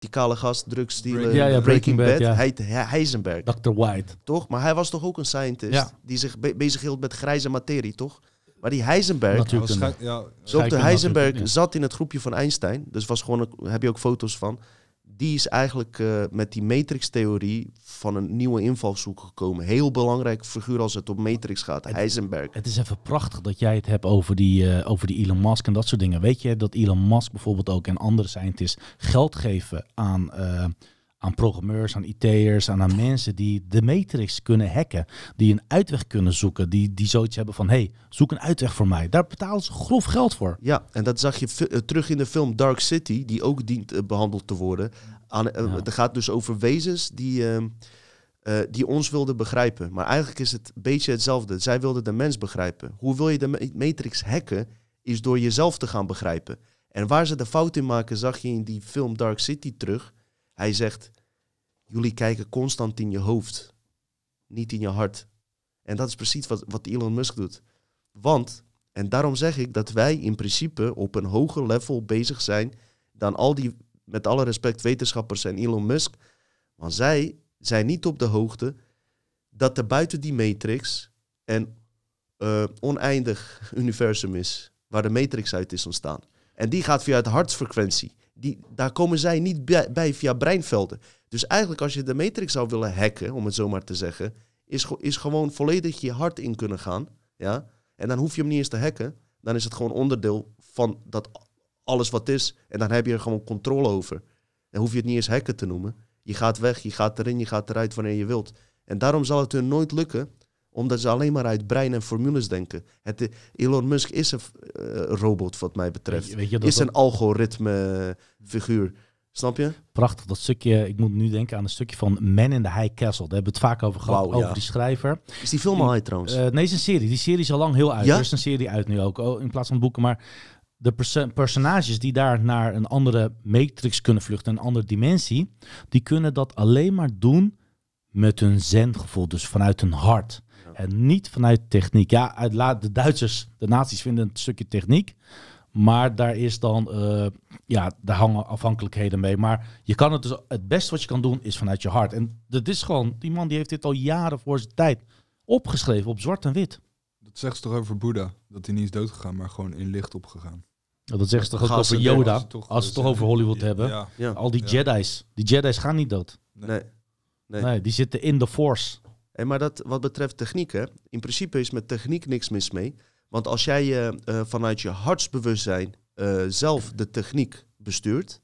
Die kale gast, drugsdealer, Ja, ja, Breaking Bad, ja. Hij Heisenberg, Dr. White. toch? Maar hij was toch ook een scientist Ja. die zich be bezig hield met grijze materie, toch? Maar die Heisenberg, Natuurlijk. Ja, ja, Dr. Scheikunde Heisenberg zat in het groepje van Einstein. Dus was gewoon, heb je ook foto's van. Die is eigenlijk eh, met die matrix-theorie van een nieuwe invalshoek gekomen. Heel belangrijk figuur als het om matrix gaat. Heisenberg. Het is even prachtig dat jij het hebt over die, eh, over die Elon Musk en dat soort dingen. Weet je dat Elon Musk bijvoorbeeld ook en andere scientists geld geven aan, eh, aan programmeurs, aan IT'ers, aan, aan mensen die de matrix kunnen hacken. Die een uitweg kunnen zoeken. Die, die zoiets hebben van, hey, zoek een uitweg voor mij. Daar betalen ze grof geld voor. Ja, en dat zag je eh, terug in de film Dark City, die ook dient eh, behandeld te worden. Aan, eh, Ja. Het gaat dus over wezens die, ehm, eh, die ons wilden begrijpen. Maar eigenlijk is het een beetje hetzelfde. Zij wilden de mens begrijpen. Hoe wil je de ma- matrix hacken? Is door jezelf te gaan begrijpen. En waar ze de fout in maken, zag je in die film Dark City terug. Hij zegt, jullie kijken constant in je hoofd, niet in je hart. En dat is precies wat, wat Elon Musk doet. Want, en daarom zeg ik dat wij in principe op een hoger level bezig zijn dan al die, met alle respect, wetenschappers en Elon Musk. Want zij zijn niet op de hoogte dat er buiten die matrix een eh, oneindig universum is, waar de matrix uit is ontstaan. En die gaat via het hartsfrequentie. Die, daar komen zij niet bij, via breinvelden. Dus eigenlijk als je de matrix zou willen hacken, om het zo maar te zeggen, is, is gewoon volledig je hart in kunnen gaan. Ja? En dan hoef je hem niet eens te hacken. Dan is het gewoon onderdeel van dat alles wat is. En dan heb je er gewoon controle over. Dan hoef je het niet eens hacken te noemen. Je gaat weg, je gaat erin, je gaat eruit wanneer je wilt. En daarom zal het hun nooit lukken, omdat ze alleen maar uit brein en formules denken. Het, eh, Elon Musk is een eh, robot, wat mij betreft. Weet je, weet je, dat, is een algoritme figuur. Snap je? prachtig, dat stukje. Ik moet nu denken aan een stukje van Man in the High Castle. Daar hebben we het vaak over gehad, over ja. die schrijver. Is die film al uit trouwens? Eh, nee, is een serie. Die serie is al lang heel uit. Ja? Er is een serie uit nu ook, oh, in plaats van boeken. Maar de perso- personages die daar naar een andere matrix kunnen vluchten, een andere dimensie, die kunnen dat alleen maar doen met hun zengevoel, dus vanuit hun hart. En niet vanuit techniek. Ja, uit la- de Duitsers, de nazi's vinden een stukje techniek. Maar daar is dan, eh, ja, daar hangen afhankelijkheden mee. Maar je kan het dus, het beste wat je kan doen is vanuit je hart. En dat is gewoon, die man die heeft dit al jaren voor zijn tijd opgeschreven op zwart en wit. Dat zegt ze toch over Boeddha? Dat hij niet is doodgegaan, maar gewoon in licht opgegaan. Ja, Dat zeggen ze toch ook over Yoda, Als ze toch, als ze het toch over Hollywood ja, hebben. Ja, ja. Al die Ja. Jedi's, die Jedi's gaan niet dood. Nee. Nee. Nee, die zitten in de Force. Hey, maar dat, wat betreft techniek, hè, in principe is met techniek niks mis mee. Want als jij je eh, vanuit je hartsbewustzijn eh, zelf de techniek bestuurt,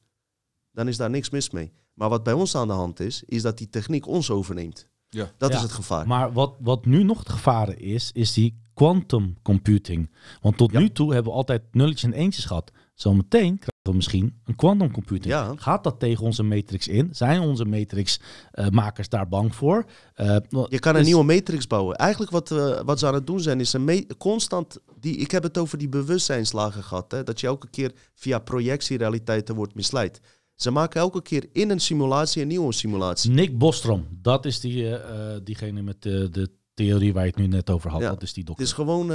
dan is daar niks mis mee. Maar wat bij ons aan de hand is, is dat die techniek ons overneemt. Ja. Dat Ja, is het gevaar. Maar wat, wat nu nog het gevaar is, is die quantum computing. Want tot Ja. nu toe hebben we altijd nulletjes en eentjes gehad. Zometeen misschien een quantum computing. Ja. Gaat dat tegen onze matrix in? Zijn onze matrix eh, daar bang voor? Eh, Je kan een is- nieuwe matrix bouwen. Eigenlijk wat, eh, wat ze aan het doen zijn, is een constant... Die, ik heb het over die bewustzijnslagen gehad. Hè, dat je elke keer via projectierealiteiten wordt misleid. Ze maken elke keer in een simulatie een nieuwe simulatie. Nick Bostrom, dat is die, diegene met de, de theorie waar je het nu net over had. Ja. Dat is die Het dokter. is gewoon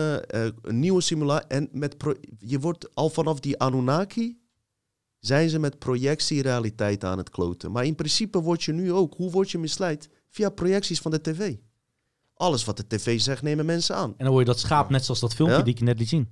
een nieuwe simulatie. En met pro- je wordt al vanaf die Anunnaki zijn ze met projectierealiteit aan het kloten. Maar in principe word je nu ook, hoe word je misleid? Via projecties van de tv. Alles wat de tv zegt, nemen mensen aan. En dan word je dat schaap, net zoals dat filmpje Ja? die ik je net liet zien.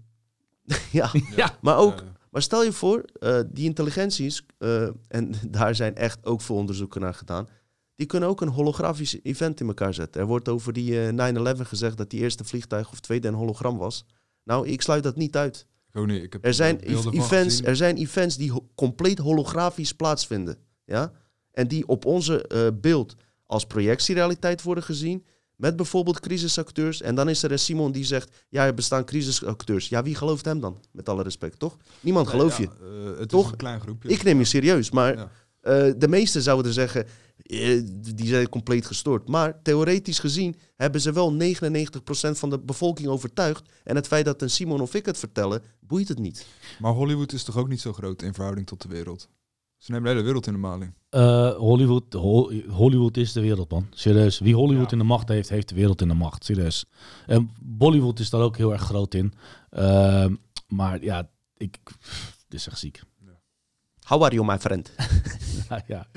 ja, Ja. maar ook, maar stel je voor, eh, die intelligenties, eh, en daar zijn echt ook veel onderzoeken naar gedaan, die kunnen ook een holografisch event in elkaar zetten. Er wordt over die eh, 9-11 gezegd dat die eerste vliegtuig of tweede een hologram was. Nou, ik sluit dat niet uit. Ik heb Er zijn, van events, er zijn events die ho- compleet holografisch plaatsvinden. Ja? En die op onze eh, beeld als projectierealiteit worden gezien. Met bijvoorbeeld crisisacteurs. En dan is er een Simon die zegt: Ja, er bestaan crisisacteurs. Ja, wie gelooft hem dan? Met alle respect, toch? Niemand Nee, gelooft ja, je. eh, het Toch? is een klein groepje. Ik neem je serieus. Maar Ja. eh, de meesten zouden zeggen: eh, Die zijn compleet gestoord. Maar theoretisch gezien hebben ze wel 99% van de bevolking overtuigd. En het feit dat een Simon of ik het vertellen, boeit het niet. Maar Hollywood is toch ook niet zo groot in verhouding tot de wereld? Ze nemen de hele wereld in de maling. Eh, Hollywood, Hol- Hollywood is de wereld, man. Serieus. Wie Hollywood Ja. in de macht heeft, heeft de wereld in de macht. Serieus. En Bollywood is daar ook heel erg groot in. Ehm, maar ja, ik, het is echt ziek. How are you, my friend? Ja, ja.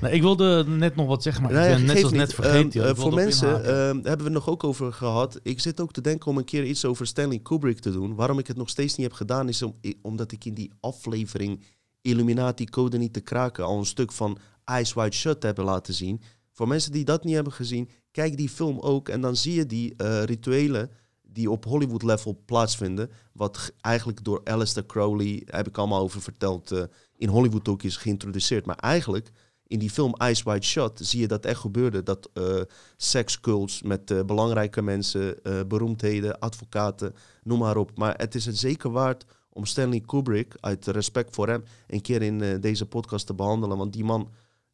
Nou, ik wilde net nog wat zeggen, maar Nou ik ja, ben net geeft als net vergeten. Eh, wilde voor mensen ehm, hebben we het nog ook over gehad. Ik zit ook te denken om een keer iets over Stanley Kubrick te doen. Waarom ik het nog steeds niet heb gedaan, is om, omdat ik in die aflevering Illuminati Code niet te kraken al een stuk van Eyes Wide Shut hebben laten zien. Voor mensen die dat niet hebben gezien, kijk die film ook en dan zie je die eh, rituelen die op Hollywood level plaatsvinden. Wat eigenlijk door Alistair Crowley, heb ik allemaal over verteld, eh, in Hollywood ook is geïntroduceerd. Maar eigenlijk in die film Eyes Wide Shut zie je dat echt gebeurde. Dat eh sekscults met eh, belangrijke mensen, eh, beroemdheden, advocaten, noem maar op. Maar het is het zeker waard om Stanley Kubrick, uit respect voor hem, een keer in deze podcast te behandelen. Want die man,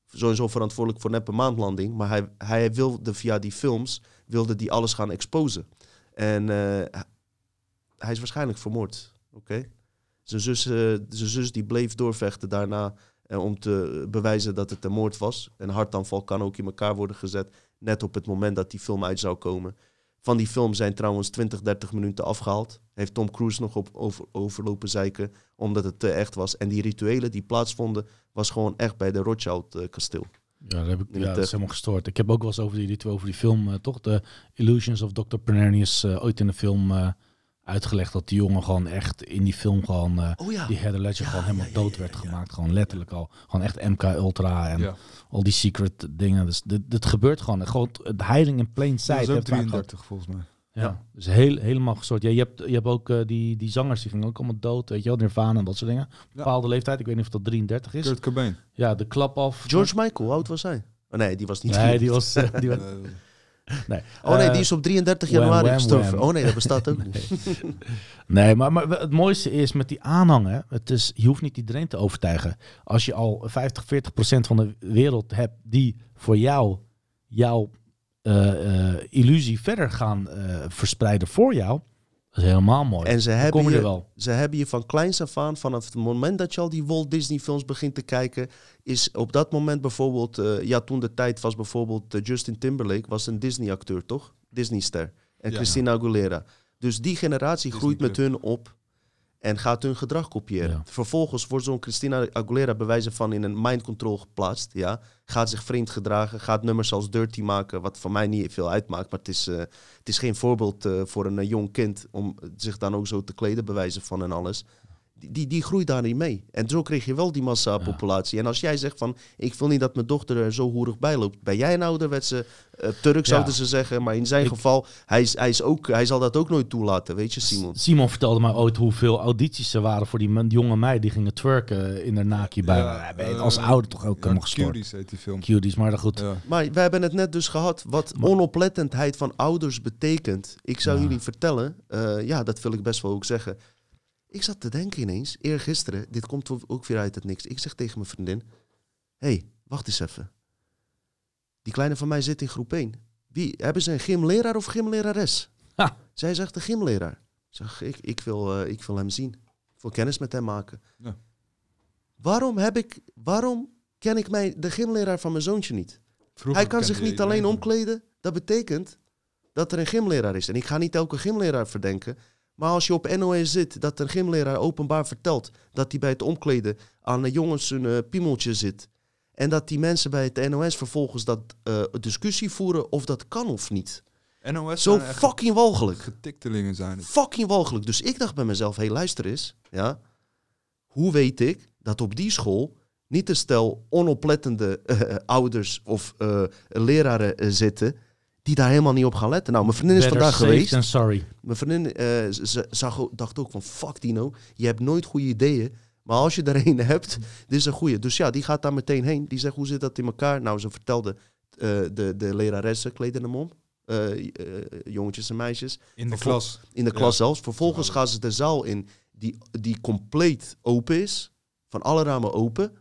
sowieso verantwoordelijk voor neppe maandlanding, maar hij, hij wilde via die films, wilde die alles gaan exposen. En hij is waarschijnlijk vermoord, oké? Zijn zus, eh, zijn zus die bleef doorvechten daarna eh, om te bewijzen dat het een moord was. Een hartaanval kan ook in elkaar worden gezet, net op het moment dat die film uit zou komen. Van die film zijn trouwens 20, 30 minuten afgehaald. Heeft Tom Cruise nog op over, overlopen zeiken, omdat het te echt was. En die rituelen die plaatsvonden, was gewoon echt bij de Rothschild eh, kasteel. Ja, dat, heb ik, ja, het, dat is helemaal gestoord. Ik heb ook wel eens over die, over die film, toch? De Illusions of Dr. Pernerius eh, ooit in de film uitgelegd dat die jongen gewoon echt in die film gewoon, eh, Oh ja. die Heather Ledger Ja, gewoon helemaal ja, ja, dood ja, werd ja. gemaakt. Gewoon letterlijk al. Gewoon echt MK Ultra en Ja, al die secret dingen. Dus dit, dit gebeurt gewoon. Gewoon het hiding in plain dat sight. is gehad. 33 volgens mij. Ja, Ja. dus heel, helemaal gestoord. Ja, je, hebt, je hebt ook eh, die, die zangers, die gingen ook allemaal dood. Weet je wel, Nirvana en dat soort dingen. Bepaalde leeftijd, ik weet niet of dat 33 is. Kurt Cobain. Ja, de klap af. George Michael, hoe oud was hij? Oh, nee, die was niet. Nee, die was... eh, die Eh, nee. Oh nee, Eh, die is op 33 Wham, januari gestorven. Oh nee, dat bestaat ook niet. Nee, maar, maar het mooiste is met die aanhangen, het is, je hoeft niet iedereen te overtuigen. Als je al 50, 40 procent van de wereld hebt die voor jou jouw eh, eh, illusie verder gaan verspreiden voor jou, dat is helemaal mooi. En ze Dan hebben, kom je je, wel. ze hebben je van kleins af aan, vanaf het moment dat je al die Walt Disney films begint te kijken, is op dat moment bijvoorbeeld, eh, ja toen de tijd was bijvoorbeeld eh, Justin Timberlake, was een Disney acteur toch? Disney ster. En Ja. Christina Aguilera. Dus die generatie Disney groeit met hun op en gaat hun gedrag kopiëren. Ja. Vervolgens wordt zo'n Christina Aguilera bewijzen van in een mind control geplaatst. Ja? Gaat zich vreemd gedragen, gaat nummers als Dirty maken, wat voor mij niet veel uitmaakt. Maar het is, eh, het is geen voorbeeld eh, voor een eh, jong kind om zich dan ook zo te kleden, bewijzen van en alles. Die, die, groeit daar niet mee. En zo kreeg je wel die massapopulatie. En als jij zegt van, ik wil niet dat mijn dochter er zo hoerig bij loopt. Ben jij een ouderwetse uh, Turk, Ja. zouden ze zeggen. Maar in zijn Ik- geval, hij, is, hij, is ook, hij zal dat ook nooit toelaten, weet je Simon. Simon vertelde mij ooit hoeveel audities er waren voor die man- jonge meid die gingen twerken in haar naakje bij. Ja, eh, als ouder toch ook ja, helemaal gestoord. Cuties heet die film. Cuties, maar dat goed. Ja. Maar we hebben het net dus gehad. Wat Maar- onoplettendheid van ouders betekent. Ik zou Ja. jullie vertellen. eh, ja, dat wil ik best wel ook zeggen. Ik zat te denken ineens, eergisteren. Dit komt ook- weer uit het niks. Ik zeg tegen mijn vriendin. Hé, hey, wacht eens even. Die kleine van mij zit in groep 1. Wie, hebben ze een gymleraar of gymlerares? Ha. Zij zegt de gymleraar. Ik zeg, ik, ik, wil, eh, ik wil hem zien. Ik wil kennis met hem maken. Ja. Waarom, heb ik, waarom ken ik mij, de gymleraar van mijn zoontje niet? Vroeger Hij kan zich niet alleen omkleden. Dat betekent dat er een gymleraar is. En ik ga niet elke gymleraar verdenken. Maar als je op NOS zit, dat een gymleraar openbaar vertelt dat hij bij het omkleden aan de jongens een eh, piemeltje zit. En dat die mensen bij het NOS vervolgens dat eh, discussie voeren of dat kan of niet. NOS Zo fucking walgelijk. getiktelingen zijn het. Fucking walgelijk. Dus ik dacht bij mezelf, hé hey, luister eens. Ja, hoe weet ik dat op die school niet een stel onoplettende eh, ouders of leraren zitten die daar helemaal niet op gaan letten. Nou, mijn vriendin is Better vandaag geweest. sorry. Mijn vriendin eh, zag, dacht ook van, fuck Dino, je hebt nooit goede ideeën. Maar als je er een hebt, dit is een goede. Dus ja, die gaat daar meteen heen. Die zegt, hoe zit dat in elkaar? Nou, ze vertelde, eh, de, de leraressen kleden hem om. Eh, jongetjes en meisjes In de Vervol- klas. in de Ja. klas zelfs. Vervolgens gaan ze de zaal in die, die compleet open is. Van alle ramen open.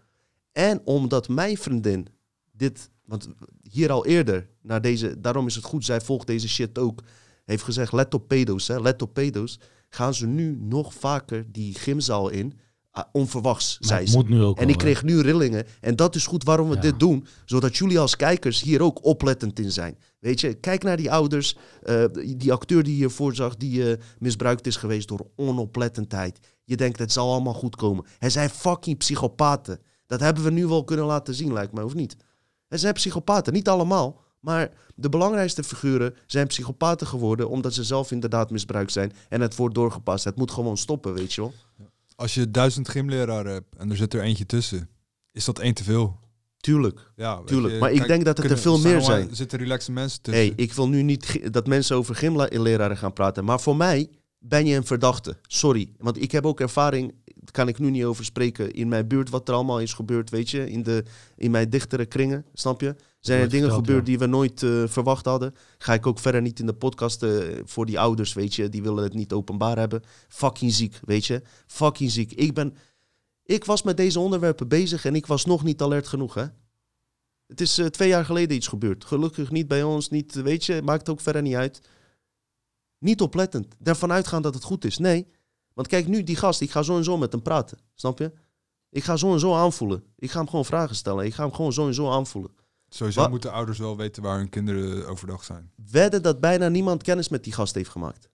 En omdat mijn vriendin dit, want hier al eerder, naar deze, daarom is het goed, zij volgt deze shit ook, heeft gezegd, let op pedo's, hè, let op pedo's. Gaan ze nu nog vaker die gymzaal in, ah, onverwachts, Maar zei ze. moet nu ook En ik hè. kreeg nu rillingen. En dat is goed waarom we Ja. dit doen. Zodat jullie als kijkers hier ook oplettend in zijn. Weet je, kijk naar die ouders. eh, die acteur die hiervoor zag, die eh, misbruikt is geweest door onoplettendheid. Je denkt, het zal allemaal goed komen. Er zijn fucking psychopaten. Dat hebben we nu wel kunnen laten zien, lijkt mij, of niet? Er zijn psychopaten, niet allemaal. Maar de belangrijkste figuren zijn psychopaten geworden... omdat ze zelf inderdaad misbruikt zijn. En het wordt doorgepast. Het moet gewoon stoppen, weet je wel. Als je duizend gymleraren hebt en er zit er eentje tussen, is dat één te veel. Tuurlijk, Ja, tuurlijk. je, maar ik denk dat het er veel meer zijn. Er zitten relaxe mensen tussen. hey, ik wil nu niet dat mensen over gymleraren gaan praten. Maar voor mij ben je een verdachte. Sorry. Want ik heb ook ervaring, kan ik nu niet over spreken, in mijn buurt wat er allemaal is gebeurd, weet je. In, de, in mijn dichtere kringen, snap je? Zijn er dingen verteld, gebeurd ja. die we nooit eh, verwacht hadden. Ga ik ook verder niet in de podcast eh, voor die ouders, weet je. Die willen het niet openbaar hebben. Fucking ziek, weet je. Fucking ziek. Ik ben... Ik was met deze onderwerpen bezig en ik was nog niet alert genoeg, hè. Het is eh, twee jaar geleden iets gebeurd. Gelukkig niet bij ons, niet, weet je, maakt ook verder niet uit. Niet oplettend. Ervan uitgaan dat het goed is. Nee. Want kijk, nu die gast, ik ga zo en zo met hem praten. Snap je? Ik ga zo en zo aanvoelen. Ik ga hem gewoon vragen stellen. Ik ga hem gewoon zo en zo aanvoelen. Sowieso moeten ouders wel weten waar hun kinderen overdag zijn. Wedden dat bijna niemand kennis met die gast heeft gemaakt.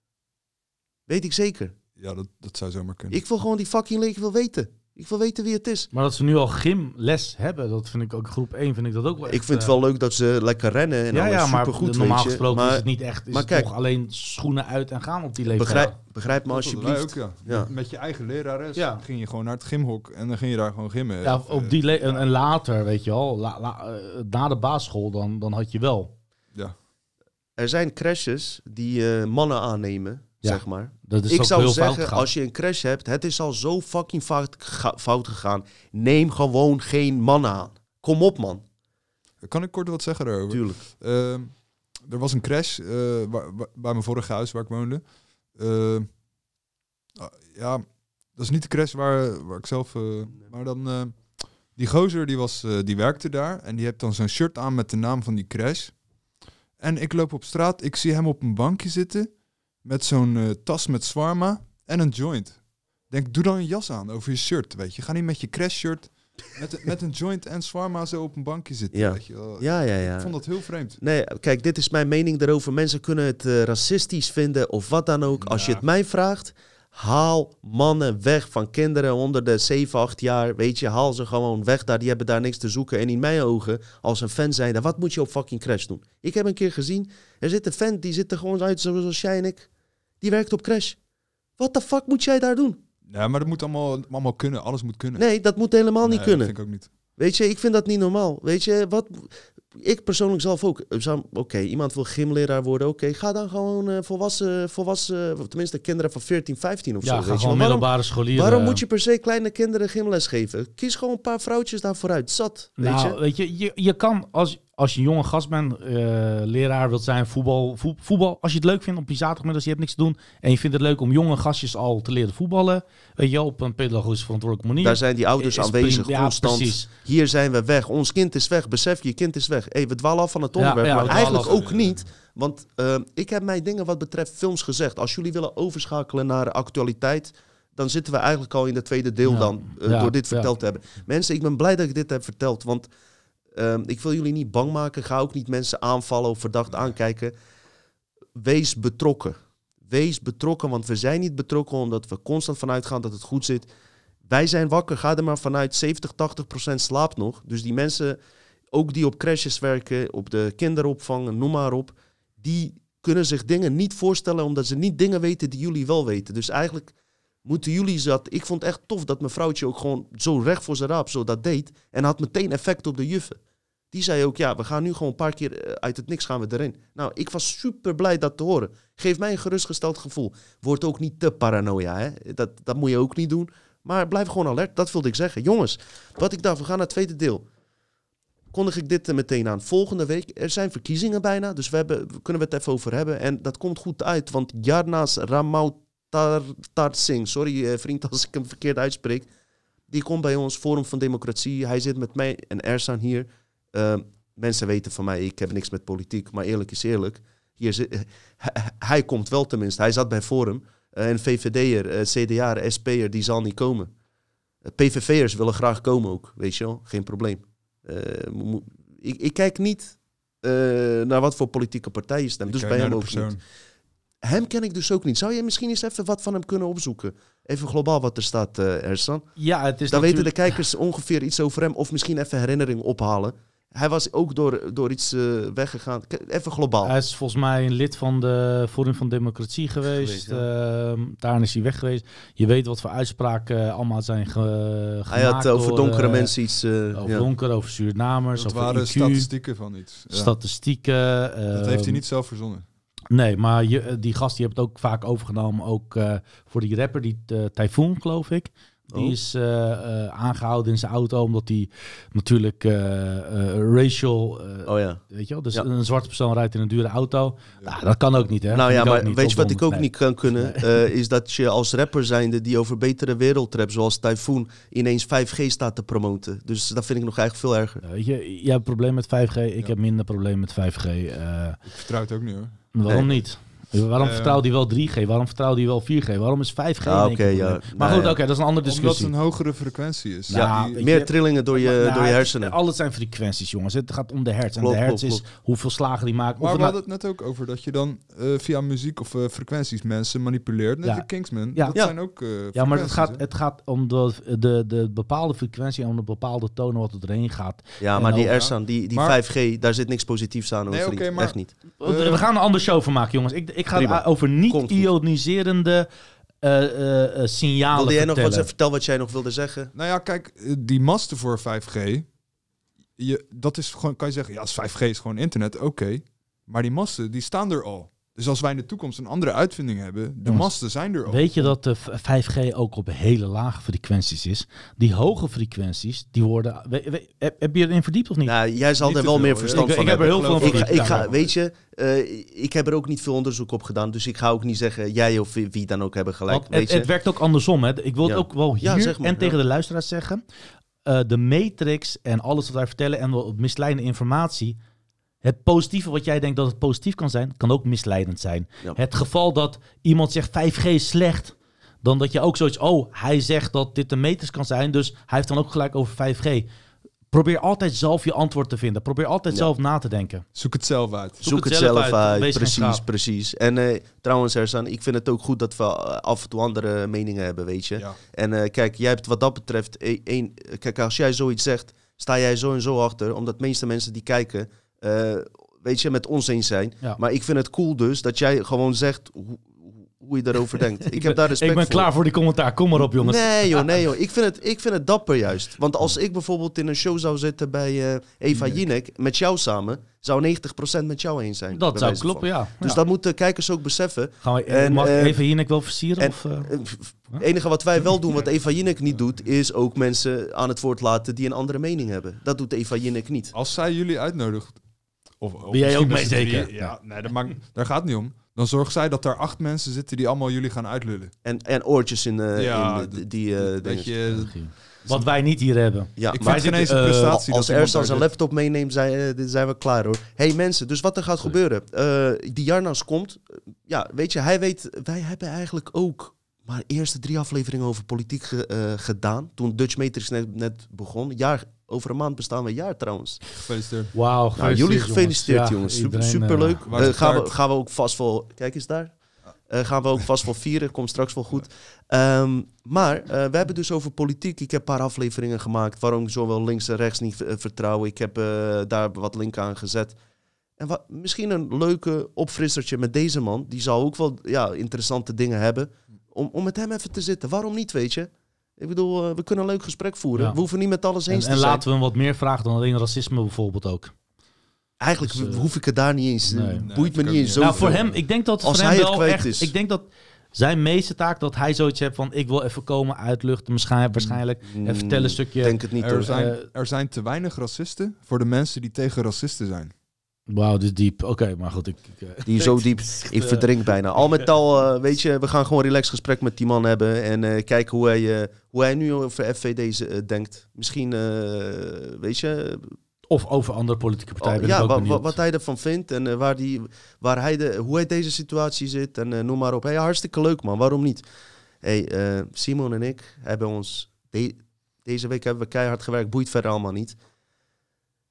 Weet ik zeker. Ja, dat, dat zou zomaar kunnen. Ik wil gewoon die fucking leek wil weten. Ik wil weten wie het is. Maar dat ze nu al gymles hebben, dat vind ik ook groep 1, vind ik dat ook wel Ik vind het eh, wel leuk dat ze lekker rennen en ja, alles ja, maar supergoed, normaal weet je. gesproken Maar is het niet echt. Is maar het kijk- toch alleen schoenen uit en gaan op die leeftijd. begrijp, begrijp me alsjeblieft. ook, ja. Ja. Met, je eigen lerares Ja. ging je gewoon naar het gymhok en dan ging je daar gewoon gymmen. Ja, op die le- en, en later, weet je la- la- eh, na de basisschool, dan, dan had je wel. ja. Er zijn crashes die eh, mannen aannemen, Ja. zeg maar. Dat is ik ook zou zeggen, als je een crash hebt, het is al zo fucking fout, fout gegaan. Neem gewoon geen mannen aan. Kom op, man. Kan ik kort wat zeggen daarover? Tuurlijk. Ehm, er was een crash eh, waar- waar- bij mijn vorige huis waar ik woonde. Ehm, ah, ja, dat is niet de crash waar, waar ik zelf... eh, maar dan... eh, die gozer die, was, eh, die werkte daar en die heeft dan zo'n shirt aan met de naam van die crash. En ik loop op straat, ik zie hem op een bankje zitten met zo'n eh, tas met zwarma en een joint. Denk, doe dan een jas aan over je shirt, weet je. Ga niet met je crash shirt met, met een joint en zwarma zo op een bankje zitten, Ja. weet je wel. Ja, ja, Ik ja. vond dat heel vreemd. Nee, kijk, dit is mijn mening daarover. Mensen kunnen het eh, racistisch vinden of wat dan ook. Als je Ja. het mij vraagt, haal mannen weg van kinderen onder de 7, 8 jaar. Weet je, haal ze gewoon weg daar. Die hebben daar niks te zoeken. En in mijn ogen, als een fan zijn, wat moet je op fucking Crash doen? Ik heb een keer gezien, er zit een fan, die zit er gewoon uit zoals jij en ik. Die werkt op Crash. Wat de fuck moet jij daar doen? Ja, maar dat moet allemaal, allemaal kunnen. Alles moet kunnen. Nee, dat moet helemaal niet kunnen. Dat vind ik ook niet. Weet je, ik vind dat niet normaal. Weet je, wat... Ik persoonlijk zelf ook. eh, Oké, iemand wil gymleraar worden. Oké, ga dan gewoon eh, volwassen, volwassen... Tenminste, kinderen van 14, 15 of ja, zo. ga weet je gewoon wel. Waarom, middelbare scholieren. waarom moet je per se kleine kinderen gymles geven? Kies gewoon een paar vrouwtjes daarvoor uit. Zat, weet nou, je? weet je, je, je kan als, als je een jonge gast bent, eh, leraar wilt zijn, voetbal, voet- voetbal. Als je het leuk vindt op je zaterdagmiddag, je hebt niks te doen. En je vindt het leuk om jonge gastjes al te leren voetballen. Weet je, op een pedagogisch verantwoordelijke manier. Daar zijn die ouders is aanwezig. Ja, constant. precies. Hier zijn we weg. Ons kind is weg. Besef je, je kind is weg. Hey, we dwalen af van het onderwerp. ja, maar eigenlijk af. ook niet. Want eh, ik heb mijn dingen wat betreft films gezegd. Als jullie willen overschakelen naar actualiteit... dan zitten we eigenlijk al in het tweede deel dan. eh, door dit verteld te hebben. Mensen, ik ben blij dat ik dit heb verteld. Want eh, ik wil jullie niet bang maken. Ga ook niet mensen aanvallen of verdacht aankijken. Wees betrokken. Wees betrokken, want we zijn niet betrokken... omdat we constant vanuit gaan dat het goed zit... Wij zijn wakker, ga er maar vanuit 70, 80 procent slaapt nog. Dus die mensen, ook die op crashes werken, op de kinderopvang, noem maar op, die kunnen zich dingen niet voorstellen omdat ze niet dingen weten die jullie wel weten. Dus eigenlijk moeten jullie zat. Ik vond het echt tof dat mijn vrouwtje ook gewoon zo recht voor zijn raap zo dat deed. En had meteen effect op de juffen. Die zei ook, ja, we gaan nu gewoon een paar keer eh, uit het niks gaan we erin. Nou, ik was super blij dat te horen. Geef mij een gerustgesteld gevoel. Word ook niet te paranoia, hè. Dat, dat moet je ook niet doen. Maar blijf gewoon alert, dat wilde ik zeggen. Jongens, wat ik dacht, we gaan naar het tweede deel. Kondig ik dit meteen aan. Volgende week, er zijn verkiezingen bijna, dus we, hebben, kunnen we het even over hebben. En dat komt goed uit, want Jarnas Ramautar Singh, sorry eh, vriend als ik hem verkeerd uitspreek, die komt bij ons, Forum van Democratie. Hij zit met mij en Ersan hier. Eh, mensen weten van mij, ik heb niks met politiek, maar eerlijk is eerlijk. Hier zit, hij, hij komt wel tenminste, hij zat bij Forum. Eh, en VVD'er, eh, CDA'er, SP'er, die zal niet komen. Eh, PVV'ers willen graag komen ook, weet je wel. Geen probleem. Eh, ik, ik kijk niet eh, naar wat voor politieke partij je stemt. Dus bij hem ook niet. Hem ken ik dus ook niet. Zou jij misschien eens even wat van hem kunnen opzoeken? Even globaal wat er staat, eh Ersan. Ja, het is Dan weten de kijkers ongeveer iets over hem. Of misschien even herinneringen ophalen. Hij was ook door, door iets eh, weggegaan. Even globaal. Hij is volgens mij een lid van de Forum van Democratie geweest. Geweest, Ehm, daar is hij weg geweest. Je weet wat voor uitspraken eh, allemaal zijn ge, Hij had gemaakt over door, donkere mensen iets... eh, Over ja. donker, over Surinamers, Dat over waren IQ, statistieken van iets. Ja. statistieken. dat heeft hij ehm, niet zelf verzonnen. Nee, maar je, eh, die gast die heeft het ook vaak overgenomen. Ook eh, voor die rapper, die uh, Typhoon, geloof ik. Die Oh. is eh, eh, aangehouden in zijn auto omdat hij natuurlijk eh, eh, racial, eh, Oh ja. weet je wel, dus Ja. een zwarte persoon rijdt in een dure auto. Nou, dat kan ook niet, hè? Nou ja, maar niet, weet je wat ik ook Nee. niet kan kunnen? Eh, is dat je als rapper zijnde die over betere wereldtrap, zoals Typhoon, ineens 5G staat te promoten. Dus dat vind ik nog eigenlijk veel erger. Ja, weet je, jij hebt een probleem met 5G, ik Ja. heb minder probleem met 5G. eh, Ik vertrouw het ook niet hoor. Waarom Nee. niet? Waarom Eh, vertrouwt hij wel 3G? Waarom vertrouwt hij wel 4G? Waarom is 5G Ah, in één oké, ja. Maar goed, oké, ja. dat is een andere Omdat het discussie. een hogere frequentie is. Nou, Die- Meer je- trillingen door je, Nou, door je hersenen. Alles zijn frequenties, jongens. Het gaat om de hertz. En Klopt, de hertz klopt, is hoeveel slagen die maken. Maar het we hadden het net ook over dat je dan eh, via muziek of eh, frequenties mensen manipuleert. Net Ja. de Kingsman. Ja. Dat Ja. zijn ook eh, ja, maar het gaat, het gaat om de, de, de bepaalde frequentie, om de bepaalde tonen wat er doorheen gaat. Ja, En maar die Ersan, die, die Maar- 5G, daar zit niks positiefs aan, hoor, maar- Echt niet. We gaan een ander show van maken, jongens. Ik, ik ga Prima. het over niet-ioniserende eh, eh, eh, signalen Wilde jij nog vertellen. wat vertel wat jij nog wilde zeggen? Nou ja, kijk, die masten voor 5G, je, dat is gewoon, kan je zeggen, ja, als 5G is gewoon internet, oké. Maar die masten, die staan er al. Dus als wij in de toekomst een andere uitvinding hebben, de Jongens, masten zijn er al. Weet je dat de 5G ook op hele lage frequenties is? Die hoge frequenties, die worden... we- we- heb, heb je erin verdiept of niet? Nou, jij zal er wel meer verstand Ik- van ik heb er hebben. heel veel ik, van ga- ik ga, weet je, eh, ik heb er ook niet veel onderzoek op gedaan. Dus ik ga ook niet zeggen, jij of wie wie dan ook hebben gelijk. Weet het, je? het werkt ook andersom. Hè. Ik wil het ook wel hier Ja, zeg maar, en ja. tegen de luisteraars zeggen. Eh, de matrix en alles wat wij vertellen en wel misleidende informatie. Het positieve wat jij denkt dat het positief kan zijn, kan ook misleidend zijn. Ja. Het geval dat iemand zegt 5G is slecht, dan dat je ook zoiets, oh, hij zegt dat dit een matrix kan zijn, dus hij heeft dan ook gelijk over 5G. Probeer altijd zelf je antwoord te vinden. Probeer altijd Ja. zelf na te denken. Zoek het zelf uit. Zoek, het zelf uit, precies, precies. En eh, trouwens, Ersan, ik vind het ook goed dat we eh, af en toe andere meningen hebben, weet je. Ja. En eh, kijk, jij hebt wat dat betreft, e- één, kijk, als jij zoiets zegt, sta jij zo en zo achter, omdat de meeste mensen die kijken, eh, weet je, met ons eens zijn. Ja. Maar ik vind het cool dus dat jij gewoon zegt hoe, hoe- je daarover denkt. Ik heb daar respect Ik ben voor. klaar voor die commentaar. Kom maar op, jongens. Nee joh, nee joh. Ik vind, het, ik vind het dapper juist. Want als ik bijvoorbeeld in een show zou zitten bij eh, Eva Jinek. Jinek, met jou samen, zou 90% met jou eens zijn. Dat zou kloppen, van. ja. Dus Ja. dat moeten kijkers ook beseffen. Gaan we, En, mag eh, even hier wel versieren? en- of, Het enige wat wij wel doen, wat Eva Jinek niet doet, is ook mensen aan het woord laten die een andere mening hebben. Dat doet Eva Jinek niet. Als zij jullie uitnodigt... Of, of Ben jij ook mee zeker? Ja, nee, dat maakt, daar gaat het niet om. Dan zorgt zij dat er acht mensen zitten die allemaal jullie gaan uitlullen. En, en oortjes in, eh, Ja, in de- die eh dingen. Weet je, Wat wij niet hier hebben. Ja, ik maar vind geen eens een eh, prestatie als dat Ersan zijn daar laptop meeneemt, zijn, zijn we klaar hoor. hey, mensen, dus wat er gaat gebeuren. Eh, die Jarnas komt. ja, weet je, hij weet... Wij hebben eigenlijk ook maar de eerste drie afleveringen over politiek ge- eh, gedaan. Toen Dutch Matrix net, net begon. Jaar, over een maand bestaan we een jaar trouwens. Gefeliciteerd. Wauw, Nou, jullie gefeliciteerd Ja, jongens. Super, superleuk. de gaan, we, gaan we ook vast wel... Kijk eens daar. Eh, gaan we ook vast wel vieren. Komt straks wel goed. Ehm, maar eh, we hebben dus over politiek. Ik heb een paar afleveringen gemaakt. Waarom ik zowel links en rechts niet vertrouwen. Ik heb daar wat link aan gezet. En wat, misschien een leuke opfrissertje met deze man. Die zou ook wel ja, interessante dingen hebben. Om, om met hem even te zitten. Waarom niet, weet je? Ik bedoel, eh, we kunnen een leuk gesprek voeren. Ja. We hoeven niet met alles En, eens en te zijn. laten we hem wat meer vragen dan alleen racisme bijvoorbeeld ook. Eigenlijk Dus, eh, hoef ik het daar niet eens. nee. eh, Nee, boeit me niet eens zo. nou, voor hem, ik denk dat Als voor hij hem het wel kwijt echt... is. Ik denk dat zijn meeste taak dat hij zoiets heeft van... Ik wil even komen uitluchten, waarschijnlijk. waarschijnlijk even vertellen een stukje... Ik denk het niet Er zijn, er zijn te weinig racisten voor de mensen die tegen racisten zijn. Wauw, dit is diep. Oké, maar goed. Ik, ik, eh, Die is zo diep. Ik verdrink bijna. Al met al, eh, weet je, we gaan gewoon een relaxed gesprek met die man hebben. En eh, kijken hoe hij, eh, hoe hij nu over FVD eh, denkt. Misschien, eh, weet je, Of over andere politieke partijen oh, ja, wa- wa- wat hij ervan vindt. En eh, waar, die, waar hij de, hoe hij deze situatie zit. En eh, noem maar op. Hey, hartstikke leuk man, waarom niet? Hey, eh, Simon en ik hebben ons de- Deze week hebben we keihard gewerkt, boeit verder allemaal niet.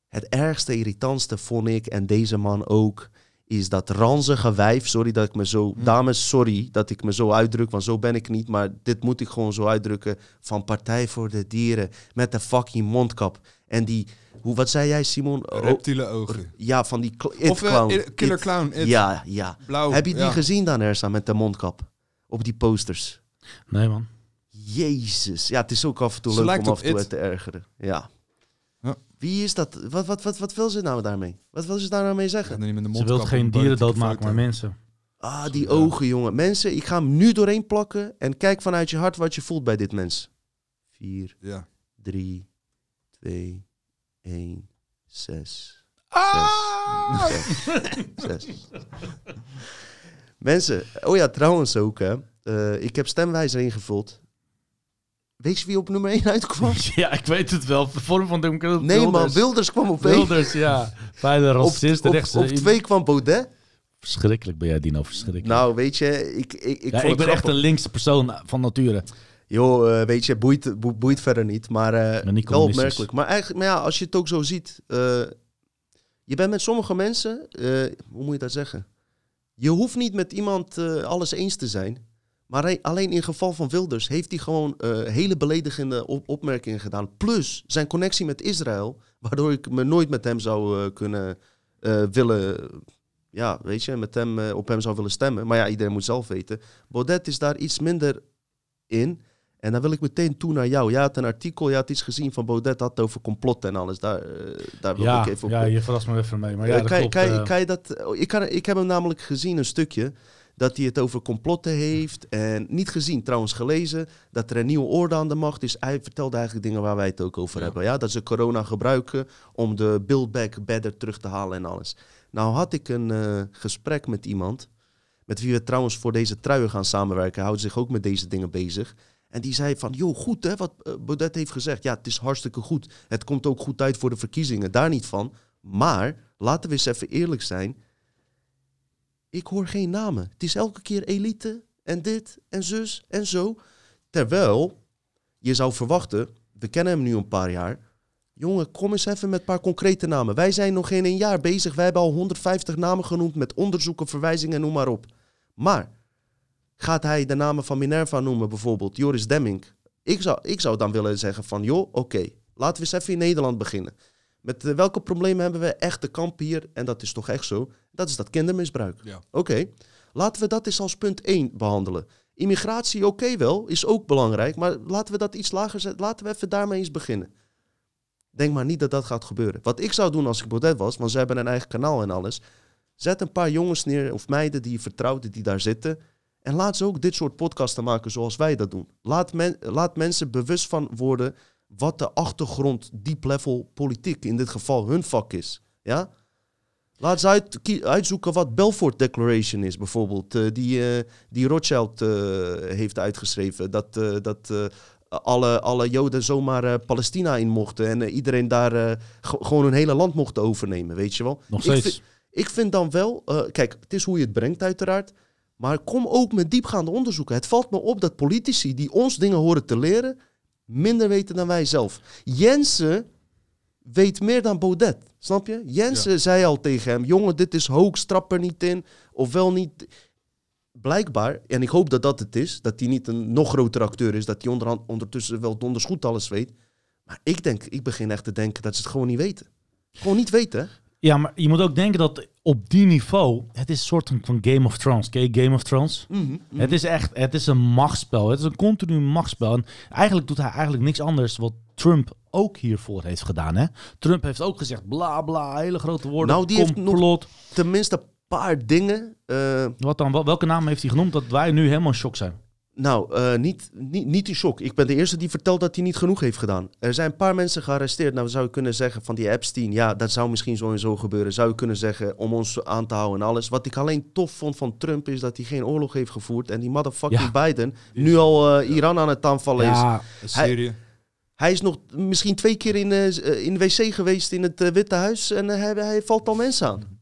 Het ergste, irritantste vond ik, en deze man ook, is dat ranzige wijf. Sorry dat ik me zo. Hm. Dames, sorry dat ik me zo uitdruk, want zo ben ik niet. Maar dit moet ik gewoon zo uitdrukken. Van Partij voor de Dieren met de fucking mondkap. En die. Hoe, wat zei jij, Simon? Oh, Reptiele ogen. ja, van die. Of eh, Killer It. Clown. It. Ja, ja. Blauw. Heb je die ja. gezien dan, Ersa, met de mondkap? Op die posters. Nee, man. Jezus. Ja, het is ook af en toe Ze leuk om op af en toe It. te ergeren. Ja. Ja. Wie is dat? Wat, wat, wat, wat wil ze nou daarmee? Wat wil ze daar nou mee zeggen? niet met de Ze wil geen een dieren doodmaken, maar mensen. Ah, die Ja. ogen, jongen. Mensen, ik ga hem nu doorheen plakken. En kijk vanuit je hart wat je voelt bij dit mens. 4, Ja. 3, 2, 1, 6. Ah! Zes. Mensen, oh ja, trouwens ook, hè. Eh, ik heb stemwijzer ingevuld. Weet je wie op nummer 1 uitkwam? Ja, ik weet het wel. De vorm van democratie. Nee, man, Wilders. Kwam op 1. Wilders, ja. Bij de Op, racist, op, op twee kwam Baudet. Verschrikkelijk ben jij, Dino. Verschrikkelijk. Nou, weet je, ik, ik, ik, ja, ik ben echt een linkse persoon van nature. Joh, eh, weet je, boeit, boeit, boeit verder niet. Maar eh, niet wel opmerkelijk. Maar, eigenlijk, maar ja, als je het ook zo ziet. eh, je bent met sommige mensen, eh, hoe moet je dat zeggen? Je hoeft niet met iemand eh, alles eens te zijn. Maar alleen in geval van Wilders heeft hij gewoon eh, hele beledigende op- opmerkingen gedaan. Plus zijn connectie met Israël. Waardoor ik me nooit met hem zou eh, kunnen eh, willen. Ja, weet je, met hem, op hem zou willen stemmen. Maar ja, iedereen moet zelf weten. Baudet is daar iets minder in. En dan wil ik meteen toe naar jou. Je had een artikel, je had iets gezien van Baudet, had over complot en alles. Daar, daar wil Ja, ik even op. ja, je verrast me even mee. Maar ja, dat kan, klopt. kan, kan je dat, oh, ik, kan, ik heb hem namelijk gezien, een stukje, dat hij het over complotten heeft. En niet gezien, trouwens gelezen, dat er een nieuwe orde aan de macht is. Hij vertelde eigenlijk dingen waar wij het ook over Ja. hebben. Ja? Dat ze corona gebruiken om de Build Back Better terug te halen en alles. Nou had ik een eh, gesprek met iemand, met wie we trouwens voor deze truien gaan samenwerken. Hij houdt zich ook met deze dingen bezig. En die zei van, joh, goed hè, wat eh, Baudet heeft gezegd. Ja, het is hartstikke goed. Het komt ook goed uit voor de verkiezingen, daar niet van. Maar, laten we eens even eerlijk zijn. Ik hoor geen namen. Het is elke keer elite en dit en zus en zo. Terwijl, je zou verwachten, we kennen hem nu een paar jaar. Jongen, kom eens even met een paar concrete namen. Wij zijn nog geen een jaar bezig. Wij hebben al 150 namen genoemd met onderzoeken, verwijzingen, noem maar op. Maar gaat hij de namen van Minerva noemen, bijvoorbeeld Joris Demming? Ik zou, ik zou dan willen zeggen van, joh, oké, laten we eens even in Nederland beginnen. Met eh, welke problemen hebben we echt te kampen hier? En dat is toch echt zo? Dat is dat kindermisbruik. Ja. Oké, laten we dat eens als punt 1 behandelen. Immigratie, oké wel, is ook belangrijk, maar laten we dat iets lager zetten. Laten we even daarmee eens beginnen. Denk maar niet dat dat gaat gebeuren. Wat ik zou doen als ik Baudet was, want ze hebben een eigen kanaal en alles. Zet een paar jongens neer of meiden die je vertrouwt, die daar zitten. En laat ze ook dit soort podcasten maken zoals wij dat doen. Laat, men, laat mensen bewust van worden wat de achtergrond, deep level politiek, in dit geval hun vak is. Ja? Laat ze uit, uitzoeken wat Belfort Declaration is, bijvoorbeeld. eh, die, eh, die Rothschild eh, heeft uitgeschreven. Dat, dat alle, alle Joden zomaar Palestina in mochten. En iedereen daar ge- gewoon hun hele land mocht overnemen, weet je wel. Nog Ik steeds. vind- ik vind dan wel, kijk, het is hoe je het brengt uiteraard. Maar kom ook met diepgaande onderzoeken. Het valt me op dat politici die ons dingen horen te leren, minder weten dan wij zelf. Jensen weet meer dan Baudet, snap je? Jensen zei al tegen hem, jongen, dit is hoax, trap er niet in. Of wel niet. Blijkbaar, en ik hoop dat dat het is, dat hij niet een nog grotere acteur is, dat hij onderhand, ondertussen wel donders goed alles weet. Maar ik denk, ik begin echt te denken dat ze het gewoon niet weten. Gewoon niet weten? Ja, maar je moet ook denken dat op die niveau, het is een soort van Game of Thrones. Ken Game of Thrones? Mhm, mhm. Het is echt, het is een machtsspel. Het is een continu machtsspel. En eigenlijk doet hij eigenlijk niks anders wat Trump ook hiervoor heeft gedaan. Hè? Trump heeft ook gezegd, bla bla, hele grote woorden, Nou, die heeft nog- complot. tenminste een paar dingen. eh, Wat dan, Wel- welke naam heeft hij genoemd dat wij nu helemaal in shock zijn? Nou, eh, niet, niet, niet in shock. Ik ben de eerste die vertelt dat hij niet genoeg heeft gedaan. Er zijn een paar mensen gearresteerd. Nou, zou je kunnen zeggen van die Epstein. Ja, dat zou misschien zo en zo gebeuren. Zou je kunnen zeggen om ons aan te houden en alles. Wat ik alleen tof vond van Trump is dat hij geen oorlog heeft gevoerd. En die motherfucking Biden nu al eh, Iran aan het aanvallen is. Ja, Syrië. Hij is nog misschien twee keer in, eh, in de wc geweest in het Witte Huis. En hij, hij valt al mensen aan.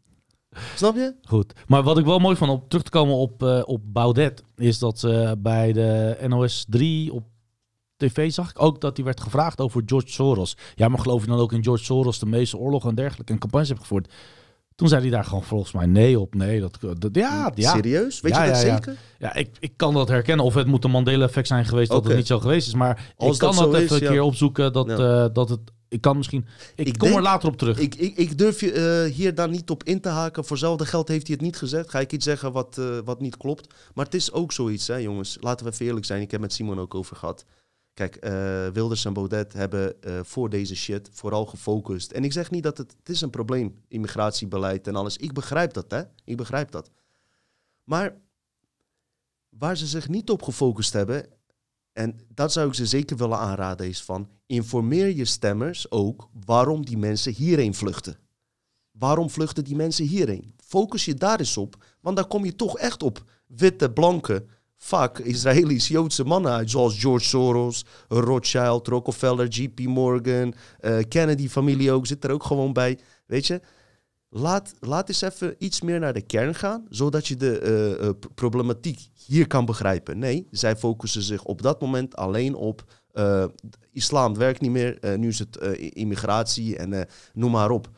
Snap je? goed. Maar wat ik wel mooi vond, op terug te komen op, eh, op Baudet, is dat ze bij de NOS 3 op tv zag ik ook dat hij werd gevraagd over George Soros. Ja, maar geloof je dan ook in George Soros de meeste oorlogen en dergelijke en campagnes heeft gevoerd? Toen zei hij daar gewoon volgens mij nee op. Nee, dat, dat ja, ja. Serieus? Weet Ja, je dat ja, zeker? Ja, ik, ik kan dat herkennen. Of het moet een Mandela-effect zijn geweest dat het niet zo geweest is. Maar Als ik kan dat dat, even is, een keer opzoeken. Dat, eh, dat het... Ik kan misschien... Ik, Ik kom er later op terug. Ik, ik, ik durf je eh, hier dan niet op in te haken. Voor hetzelfde geld heeft hij het niet gezegd. Ga ik iets zeggen wat, eh, wat niet klopt. Maar het is ook zoiets, hè, jongens. Laten we even eerlijk zijn. Ik heb met Simon ook over gehad. Kijk, eh, Wilders en Baudet hebben voor deze shit vooral gefocust. En ik zeg niet dat het... Het is een probleem, immigratiebeleid en alles. Ik begrijp dat, hè. Ik begrijp dat. Maar waar ze zich niet op gefocust hebben... En dat zou ik ze zeker willen aanraden, is van informeer je stemmers ook waarom die mensen hierheen vluchten. Waarom vluchten die mensen hierheen? Focus je daar eens op, want daar kom je toch echt op witte, blanke, vaak Israëlisch, Joodse mannen uit, zoals George Soros, Rothschild, Rockefeller, JP Morgan, eh, Kennedy-familie ook, zit er ook gewoon bij. Weet je, laat, laat eens even iets meer naar de kern gaan, zodat je de eh, eh, problematiek hier kan begrijpen. Nee, zij focussen zich op dat moment alleen op eh, islam werkt niet meer, nu is het immigratie en noem maar op.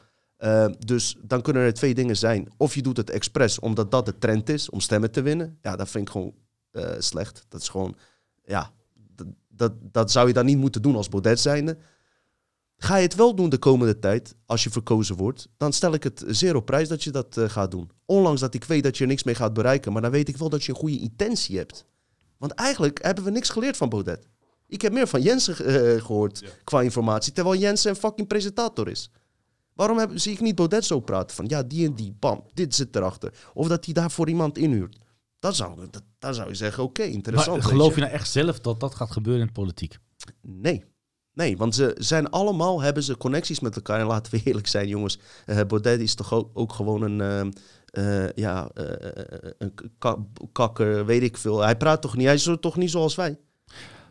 Dus dan kunnen er twee dingen zijn. Of je doet het expres omdat dat de trend is om stemmen te winnen. Ja, dat vind ik gewoon slecht. Dat is gewoon, ja, dat, dat, dat zou je dan niet moeten doen als Baudet zijnde. Ga je het wel doen de komende tijd, als je verkozen wordt, dan stel ik het zeer op prijs dat je dat eh, gaat doen. Ondanks dat ik weet dat je er niks mee gaat bereiken, maar dan weet ik wel dat je een goede intentie hebt. Want eigenlijk hebben we niks geleerd van Baudet. Ik heb meer van Jensen eh, gehoord qua informatie, terwijl Jensen een fucking presentator is. Waarom heb, zie ik niet Baudet zo praten van, ja, die en die, bam, dit zit erachter. Of dat hij daarvoor iemand inhuurt. Dat zou, dat, zou je zeggen, oké, interessant. maar geloof je nou echt zelf dat dat gaat gebeuren in de politiek? Nee. Nee, want ze zijn allemaal, hebben ze connecties met elkaar. En laten we eerlijk zijn, jongens. eh Baudet is toch ook, ook gewoon een, ehm, eh, ja, eh, een ka- kakker, weet ik veel. Hij praat toch niet, hij is toch niet zoals wij.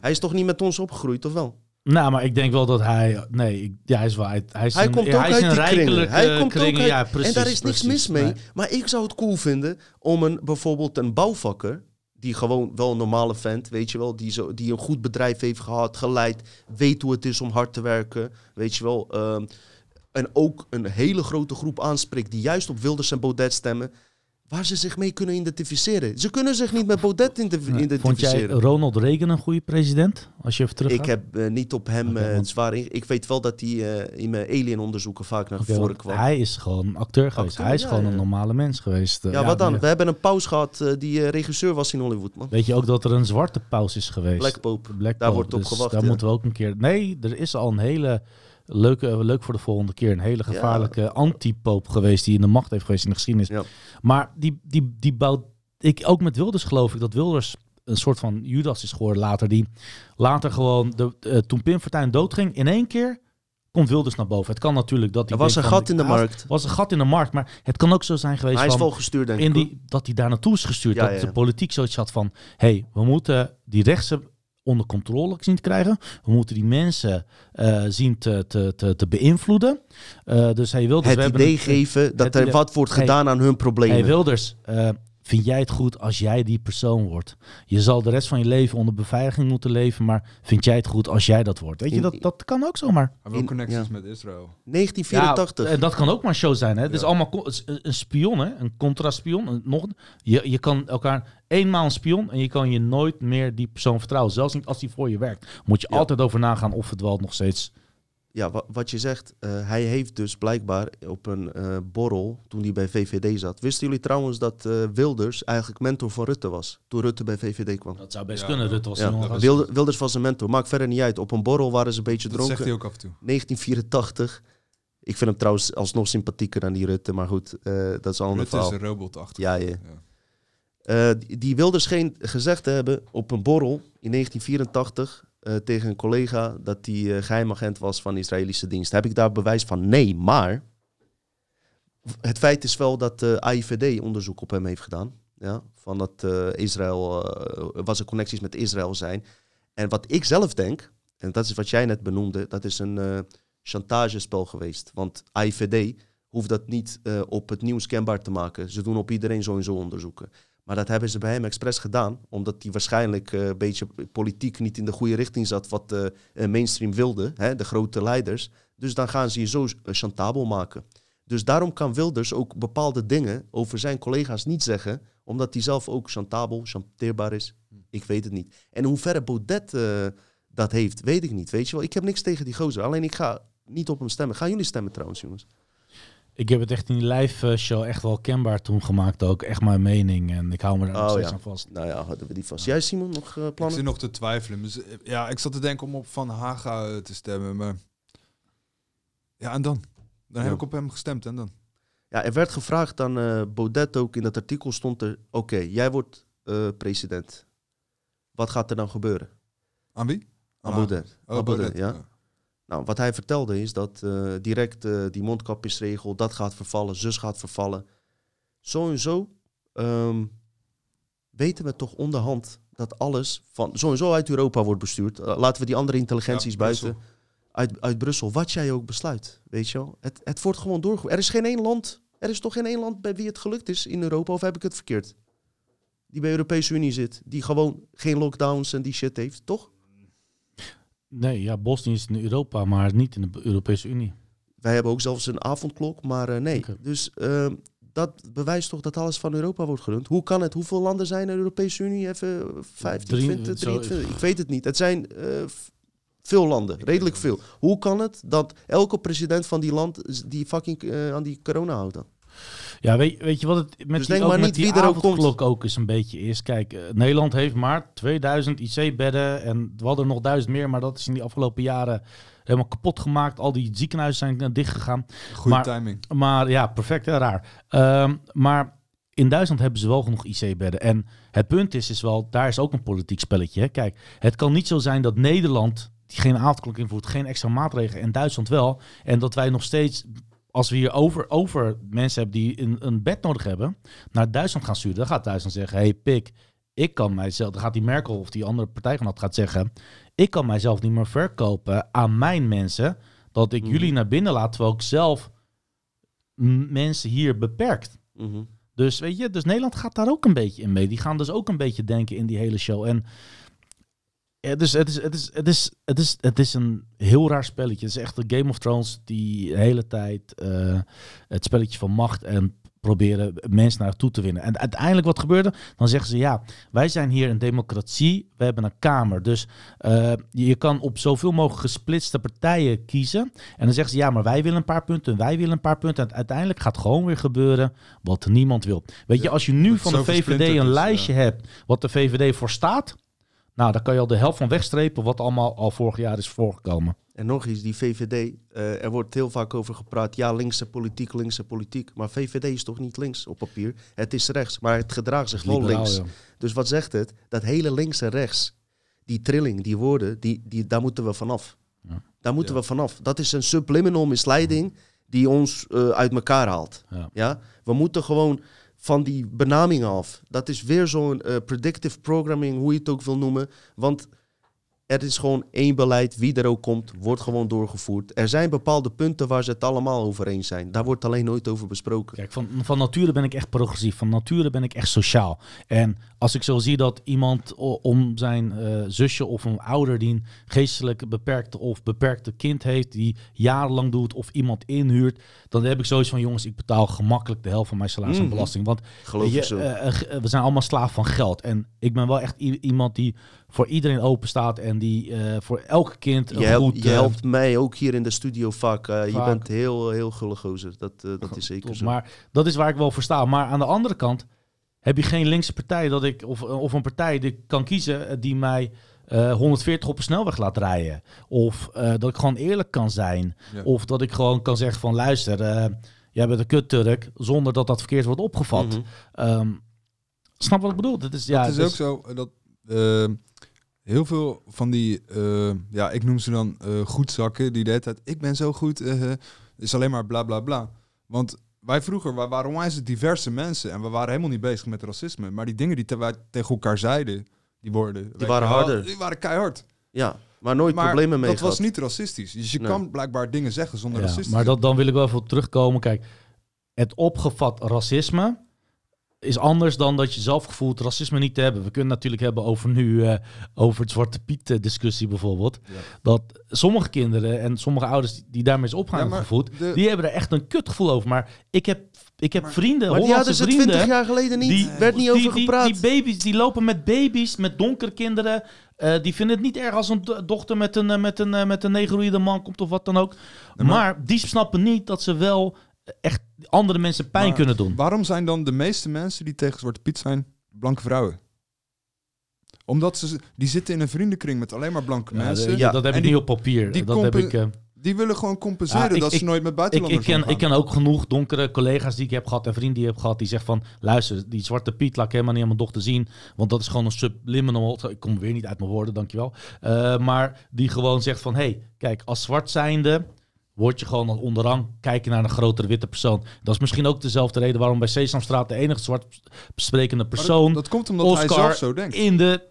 Hij is toch niet met ons opgegroeid, of wel? Nou, maar ik denk wel dat hij... Nee, ik, ja, hij is wel... Hij, hij, is Hij een, komt hij ook is uit een die kringen. Hij komt ook uit- ja, precies. en daar is niks precies. mis mee. Nee. Maar ik zou het cool vinden om een, bijvoorbeeld een bouwvakker... die gewoon wel een normale vent, weet je wel... die, zo, die een goed bedrijf heeft gehad, geleid... weet hoe het is om hard te werken, weet je wel... ehm, en ook een hele grote groep aanspreekt... die juist op Wilders en Baudet stemmen... waar ze zich mee kunnen identificeren. Ze kunnen zich niet met Baudet identif- Nee. Vond jij identificeren. Ronald Reagan een goede president? Als je even terug Ik heb eh, niet op hem eh, zwaar in. Ik weet wel dat hij eh, in mijn alien-onderzoeken vaak naar voren kwam. Hij is gewoon acteur geweest. Acteur, hij is ja, gewoon ja. een normale mens geweest. Ja, wat dan? We hebben een paus gehad eh, die regisseur was in Hollywood, man. Weet je ook dat er een zwarte paus is geweest? Black Pope. Black Daar Pope, wordt op dus gewacht, Daar moeten we ook een keer... Nee, er is al een hele... Leuke, eh, leuk voor de volgende keer. Een hele gevaarlijke anti-poop geweest die in de macht heeft geweest in de geschiedenis. Ja. Maar die, die, die bouwt... Ik, ook met Wilders geloof ik dat Wilders een soort van Judas is geworden later. Die later gewoon, de, eh, toen Pim Fortuyn doodging, in één keer komt Wilders naar boven. Het kan natuurlijk dat Er hij was een gat in de markt. was een gat in de markt, maar het kan ook zo zijn geweest Hij is wel gestuurd, denk in ik. hoor. die, dat hij daar naartoe is gestuurd. Ja, dat ja. de politiek zoiets had van... hey, we moeten die rechtse onder controle zien te krijgen. We moeten die mensen eh, zien te, te, te, te beïnvloeden. Eh, dus hij wil... Dus Het hebben idee geven dat er wat wordt gedaan aan hun problemen. Hey Wilders, eh, vind jij het goed als jij die persoon wordt? Je zal de rest van je leven onder beveiliging moeten leven, maar vind jij het goed als jij dat wordt? Weet je, dat, dat kan ook zomaar. In- connecties ja. met Israël. 1984. Ja, en dat kan ook maar een show zijn. Hè? Het is allemaal co- het is een, spion, hè? een contraspion. Een- Nog, je, je kan elkaar eenmaal een spion en je kan je nooit meer die persoon vertrouwen. Zelfs niet als die voor je werkt. Moet je Ja. altijd over nagaan of het wel nog steeds... ja, wa- wat je zegt, eh, hij heeft dus blijkbaar op een eh, borrel, toen hij bij VVD zat. Wisten jullie trouwens dat eh, Wilders eigenlijk mentor van Rutte was? Toen Rutte bij VVD kwam. Dat zou best Ja, kunnen. ja. Rutte was Ja, een. Wilde- Wilders was een mentor, maakt verder niet uit. Op een borrel waren ze een beetje Dat dronken. zegt hij ook af en toe. 1984. Ik vind hem trouwens alsnog sympathieker dan die Rutte, maar goed, eh, dat is een ander Rutte is een robot achter. Ja, ja. Eh, die, die wilde geen gezegd hebben op een borrel in 1984 eh, tegen een collega dat hij eh, geheimagent was van de Israëlische dienst. Heb ik daar bewijs van? Nee, maar het feit is wel dat de AIVD onderzoek op hem heeft gedaan. Ja, van dat eh, Israël, eh was er connecties met Israël zijn. En wat ik zelf denk, en dat is wat jij net benoemde, dat is een eh, chantagespel geweest. Want AIVD hoeft dat niet eh, op het nieuws kenbaar te maken. Ze doen op iedereen sowieso onderzoeken. Maar dat hebben ze bij hem expres gedaan, omdat hij waarschijnlijk eh, een beetje politiek niet in de goede richting zat wat de eh, mainstream wilde, hè, de grote leiders. Dus dan gaan ze je zo eh, chantabel maken. Dus daarom kan Wilders ook bepaalde dingen over zijn collega's niet zeggen, omdat hij zelf ook chantabel, chanteerbaar is. Ik weet het niet. En in hoeverre Baudet eh, dat heeft, weet ik niet. Weet je wel, ik heb niks tegen die gozer. Alleen ik ga niet op hem stemmen. Gaan jullie stemmen trouwens, jongens? Ik heb het echt in die live eh, show echt wel kenbaar toen gemaakt ook. Echt mijn mening. En ik hou me daar nog Oh, steeds ja. aan vast. Nou ja, hadden we die vast. Jij, Simon, nog eh, Ik plannen? zit nog te twijfelen. Dus, eh, ja, ik zat te denken om op Van Haga te stemmen, maar... Ja, en dan? Dan heb ik op hem gestemd en dan? Ja, er werd gevraagd aan eh, Baudet ook, in dat artikel stond er... Oké, jij wordt eh, president. Wat gaat er dan gebeuren? Aan wie? Aan Ah. Baudet. Oh, Aan Baudet, Baudet, ja. Nou, wat hij vertelde is dat eh, direct eh, die mondkapjesregel, dat gaat vervallen, zus gaat vervallen. Zo en zo ehm, weten we toch onderhand dat alles van sowieso uit Europa wordt bestuurd. Eh, laten we die andere intelligenties Ja, buiten. Brussel. Uit, uit Brussel, wat jij ook besluit, weet je wel. Het, het wordt gewoon doorgevoerd. Er is geen één land, er is toch geen één land bij wie het gelukt is in Europa, of heb ik het verkeerd? Die bij de Europese Unie zit, die gewoon geen lockdowns en die shit heeft, toch? Nee, ja, Bosnië is in Europa, maar niet in de Europese Unie. Wij hebben ook zelfs een avondklok, maar eh, nee. Dus ehm, dat bewijst toch dat alles van Europa wordt gerund. Hoe kan het? Hoeveel landen zijn er in de Europese Unie? Even 15, Drie- 20, zo- 23? Ik weet het niet. Het zijn eh, veel landen, redelijk veel. Hoe kan het dat elke president van die land die fucking eh, aan die corona houdt dan? Ja, weet, weet je wat het met Dus die, denk ook maar met niet wie er ook avondklok ook eens een beetje is. Kijk, eh, Nederland heeft maar 2000 IC-bedden en we hadden er nog duizend meer, maar dat is in die afgelopen jaren helemaal kapot gemaakt. Al die ziekenhuizen zijn eh, dichtgegaan. Goede Maar- timing. Maar ja, perfect, hè, raar. Ehm, maar in Duitsland hebben ze wel genoeg IC-bedden. En het punt is, is wel, daar is ook een politiek spelletje. Hè. Kijk, het kan niet zo zijn dat Nederland die geen avondklok invoert, geen extra maatregelen, en Duitsland wel. En dat wij nog steeds, als we hier over, over mensen hebben die een, een bed nodig hebben, naar Duitsland gaan sturen. Dan gaat Duitsland zeggen, hey pik, ik kan mijzelf, dan gaat die Merkel of die andere partijgenoot gaat zeggen, ik kan mijzelf niet meer verkopen aan mijn mensen, dat ik Mhm. jullie naar binnen laat, terwijl ik zelf mensen hier beperkt. Mhm. Dus weet je, dus Nederland gaat daar ook een beetje in mee. Die gaan dus ook een beetje denken in die hele show. En ja, dus het is, het is, het is, het is, het is een heel raar spelletje. Het is echt een Game of Thrones die de hele tijd eh, het spelletje van macht en proberen mensen naartoe te winnen. En uiteindelijk wat gebeurde? Dan zeggen ze ja, wij zijn hier een democratie, we hebben een kamer. Dus eh, je kan op zoveel mogelijk gesplitste partijen kiezen. En dan zeggen ze ja, maar wij willen een paar punten, wij willen een paar punten. En uiteindelijk gaat gewoon weer gebeuren wat niemand wil. Weet je, als je nu van de VVD een lijstje hebt wat de VVD voor staat, nou, dan kan je al de helft van wegstrepen wat allemaal al vorig jaar is voorgekomen. En nog iets, die VVD, eh, er wordt heel vaak over gepraat. Ja, linkse politiek, linkse politiek. Maar VVD is toch niet links op papier? Het is rechts, maar het gedraagt zich wel links. ja. Dus wat zegt het? Dat hele links en rechts, die trilling, die woorden, die, die, daar moeten we vanaf. Ja. Daar moeten Ja. we vanaf. Dat is een subliminal misleiding die ons eh, uit elkaar haalt. Ja. Ja? We moeten gewoon van die benamingen af. Dat is weer zo'n eh, predictive programming, hoe je het ook wil noemen. Want er is gewoon één beleid, wie er ook komt, wordt gewoon doorgevoerd. Er zijn bepaalde punten waar ze het allemaal over eens zijn. Daar wordt alleen nooit over besproken. Kijk, van, van nature ben ik echt progressief. Van nature ben ik echt sociaal. En als ik zo zie dat iemand om zijn eh, zusje of een ouder die een geestelijk beperkte of beperkte kind heeft, die jarenlang doet of iemand inhuurt, dan heb ik zoiets van, jongens, ik betaal gemakkelijk de helft van mijn salaris aan Mhm. belasting. Want Geloof je, zo. eh, eh, we zijn allemaal slaaf van geld. En ik ben wel echt iemand die voor iedereen open staat en die eh, voor elk kind een je, helpt, goed... je eh, helpt mij ook hier in de studio vaak. eh, Je Vaak. bent heel, heel gullig gozer. Dat, dat is zeker top. zo. Maar dat is waar ik wel voor sta. Maar aan de andere kant heb je geen linkse partij dat ik, of, of een partij die ik kan kiezen die mij eh, 140 op een snelweg laat rijden. Of eh, dat ik gewoon eerlijk kan zijn. Ja. Of dat ik gewoon kan zeggen van luister, eh, jij bent een kut-Turk, zonder dat dat verkeerd wordt opgevat. Ehm, snap wat ik bedoel? Dat is, ja, het is dus- ook zo dat eh, heel veel van die, eh, ja, ik noem ze dan eh goedzakken, die de hele tijd, ik ben zo goed, eh, is alleen maar bla bla bla. Want wij vroeger, wij waren onwijs diverse mensen en we waren helemaal niet bezig met racisme. Maar die dingen die te- wij tegen elkaar zeiden, die woorden, weet je waren wel, harder. Die waren keihard. Ja, maar nooit maar problemen mee dat was niet racistisch. Dus je Nee. kan blijkbaar dingen zeggen zonder Ja, racistisch. maar dat, dan wil ik wel even terugkomen. Kijk, het opgevat racisme is anders dan dat je zelf gevoelt racisme niet te hebben. We kunnen natuurlijk hebben over nu, eh, over het Zwarte Piet eh, discussie bijvoorbeeld. Ja. Dat sommige kinderen en sommige ouders die, daarmee is opgaan Ja, gevoed, de- die hebben er echt een kutgevoel over. Maar ik heb, ik heb Maar- vrienden, Maar Hollandse vrienden... 20 jaar geleden niet. Die, werd niet die, over gepraat. Die baby's, die lopen met baby's, met donkere kinderen. Eh, die vinden het niet erg als een do- dochter met een, met een, met een negroïde man komt of wat dan ook. maar- maar, die snappen niet dat ze wel echt andere mensen pijn Maar kunnen doen. Waarom zijn dan de meeste mensen die tegen Zwarte Piet zijn, blanke vrouwen? Omdat ze, die zitten in een vriendenkring met alleen maar blanke Ja, mensen. de- Ja, dat heb ik die- niet op papier. die dat heb ik, eh, Die willen gewoon compenseren Ja, ik- dat ze ik- nooit met ik, buitenlanders ik, ken, ik ken ook genoeg donkere collega's die ik heb gehad en vrienden die ik heb gehad. Die zeggen van, luister, die Zwarte Piet laat ik helemaal niet aan mijn dochter zien. Want dat is gewoon een subliminal, ik kom weer niet uit mijn woorden, dankjewel. Eh, maar die gewoon zegt van, hey, kijk, als zwart zijnde word je gewoon als onderrang kijken naar een grotere witte persoon. Dat is misschien ook dezelfde reden waarom bij Sesamstraat de enige zwart sprekende dat- persoon dat, komt omdat hij Oscar zelf zo denkt. in de,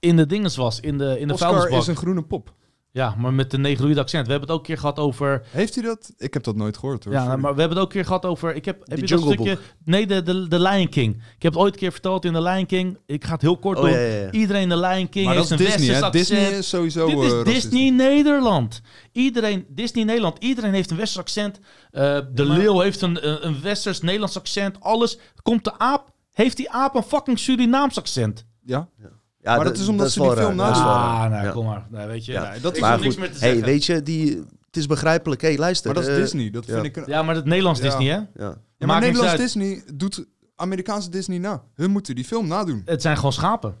in de dinges was, in de, in de Oscar vuilnisbak. is een groene pop. Ja, maar met een negroïde accent. We hebben het ook een keer gehad over Heeft hij dat? Ik heb dat nooit gehoord hoor. ja, Sorry. maar we hebben het ook een keer gehad over. Ik heb, heb Die je dat stukje? Nee, de, de, de Lion King. Ik heb het ooit een keer verteld in de Lion King. Ik ga het heel kort Oh, doen. ja, ja, ja. Iedereen in de Lion King Maar heeft dat een is Disney, westers hè? accent. Disney is sowieso Dit eh, is racistisch. Disney Nederland. Iedereen, Disney Nederland. Iedereen heeft een westers accent. Eh, de maar- leeuw heeft een, een, een westers Nederlands accent. Alles. Komt de aap. Heeft die aap een fucking Surinaams accent? Ja? Ja, Maar dat is omdat ze die film dat raar. Ah, nou Ja. kom maar. Nee, weet je. Ja. Nee, dat is Maar hoef niks goed, meer te hey, zeggen. weet je, die, het is begrijpelijk. hey, luister. Maar dat is eh, Disney. Dat ja. vind ik een... Ja, maar het Nederlands Ja. Disney, hè? Ja. Ja, maar niks Nederlands. Disney doet Amerikaanse Disney na. Hun moeten die film nadoen. Het zijn gewoon schapen.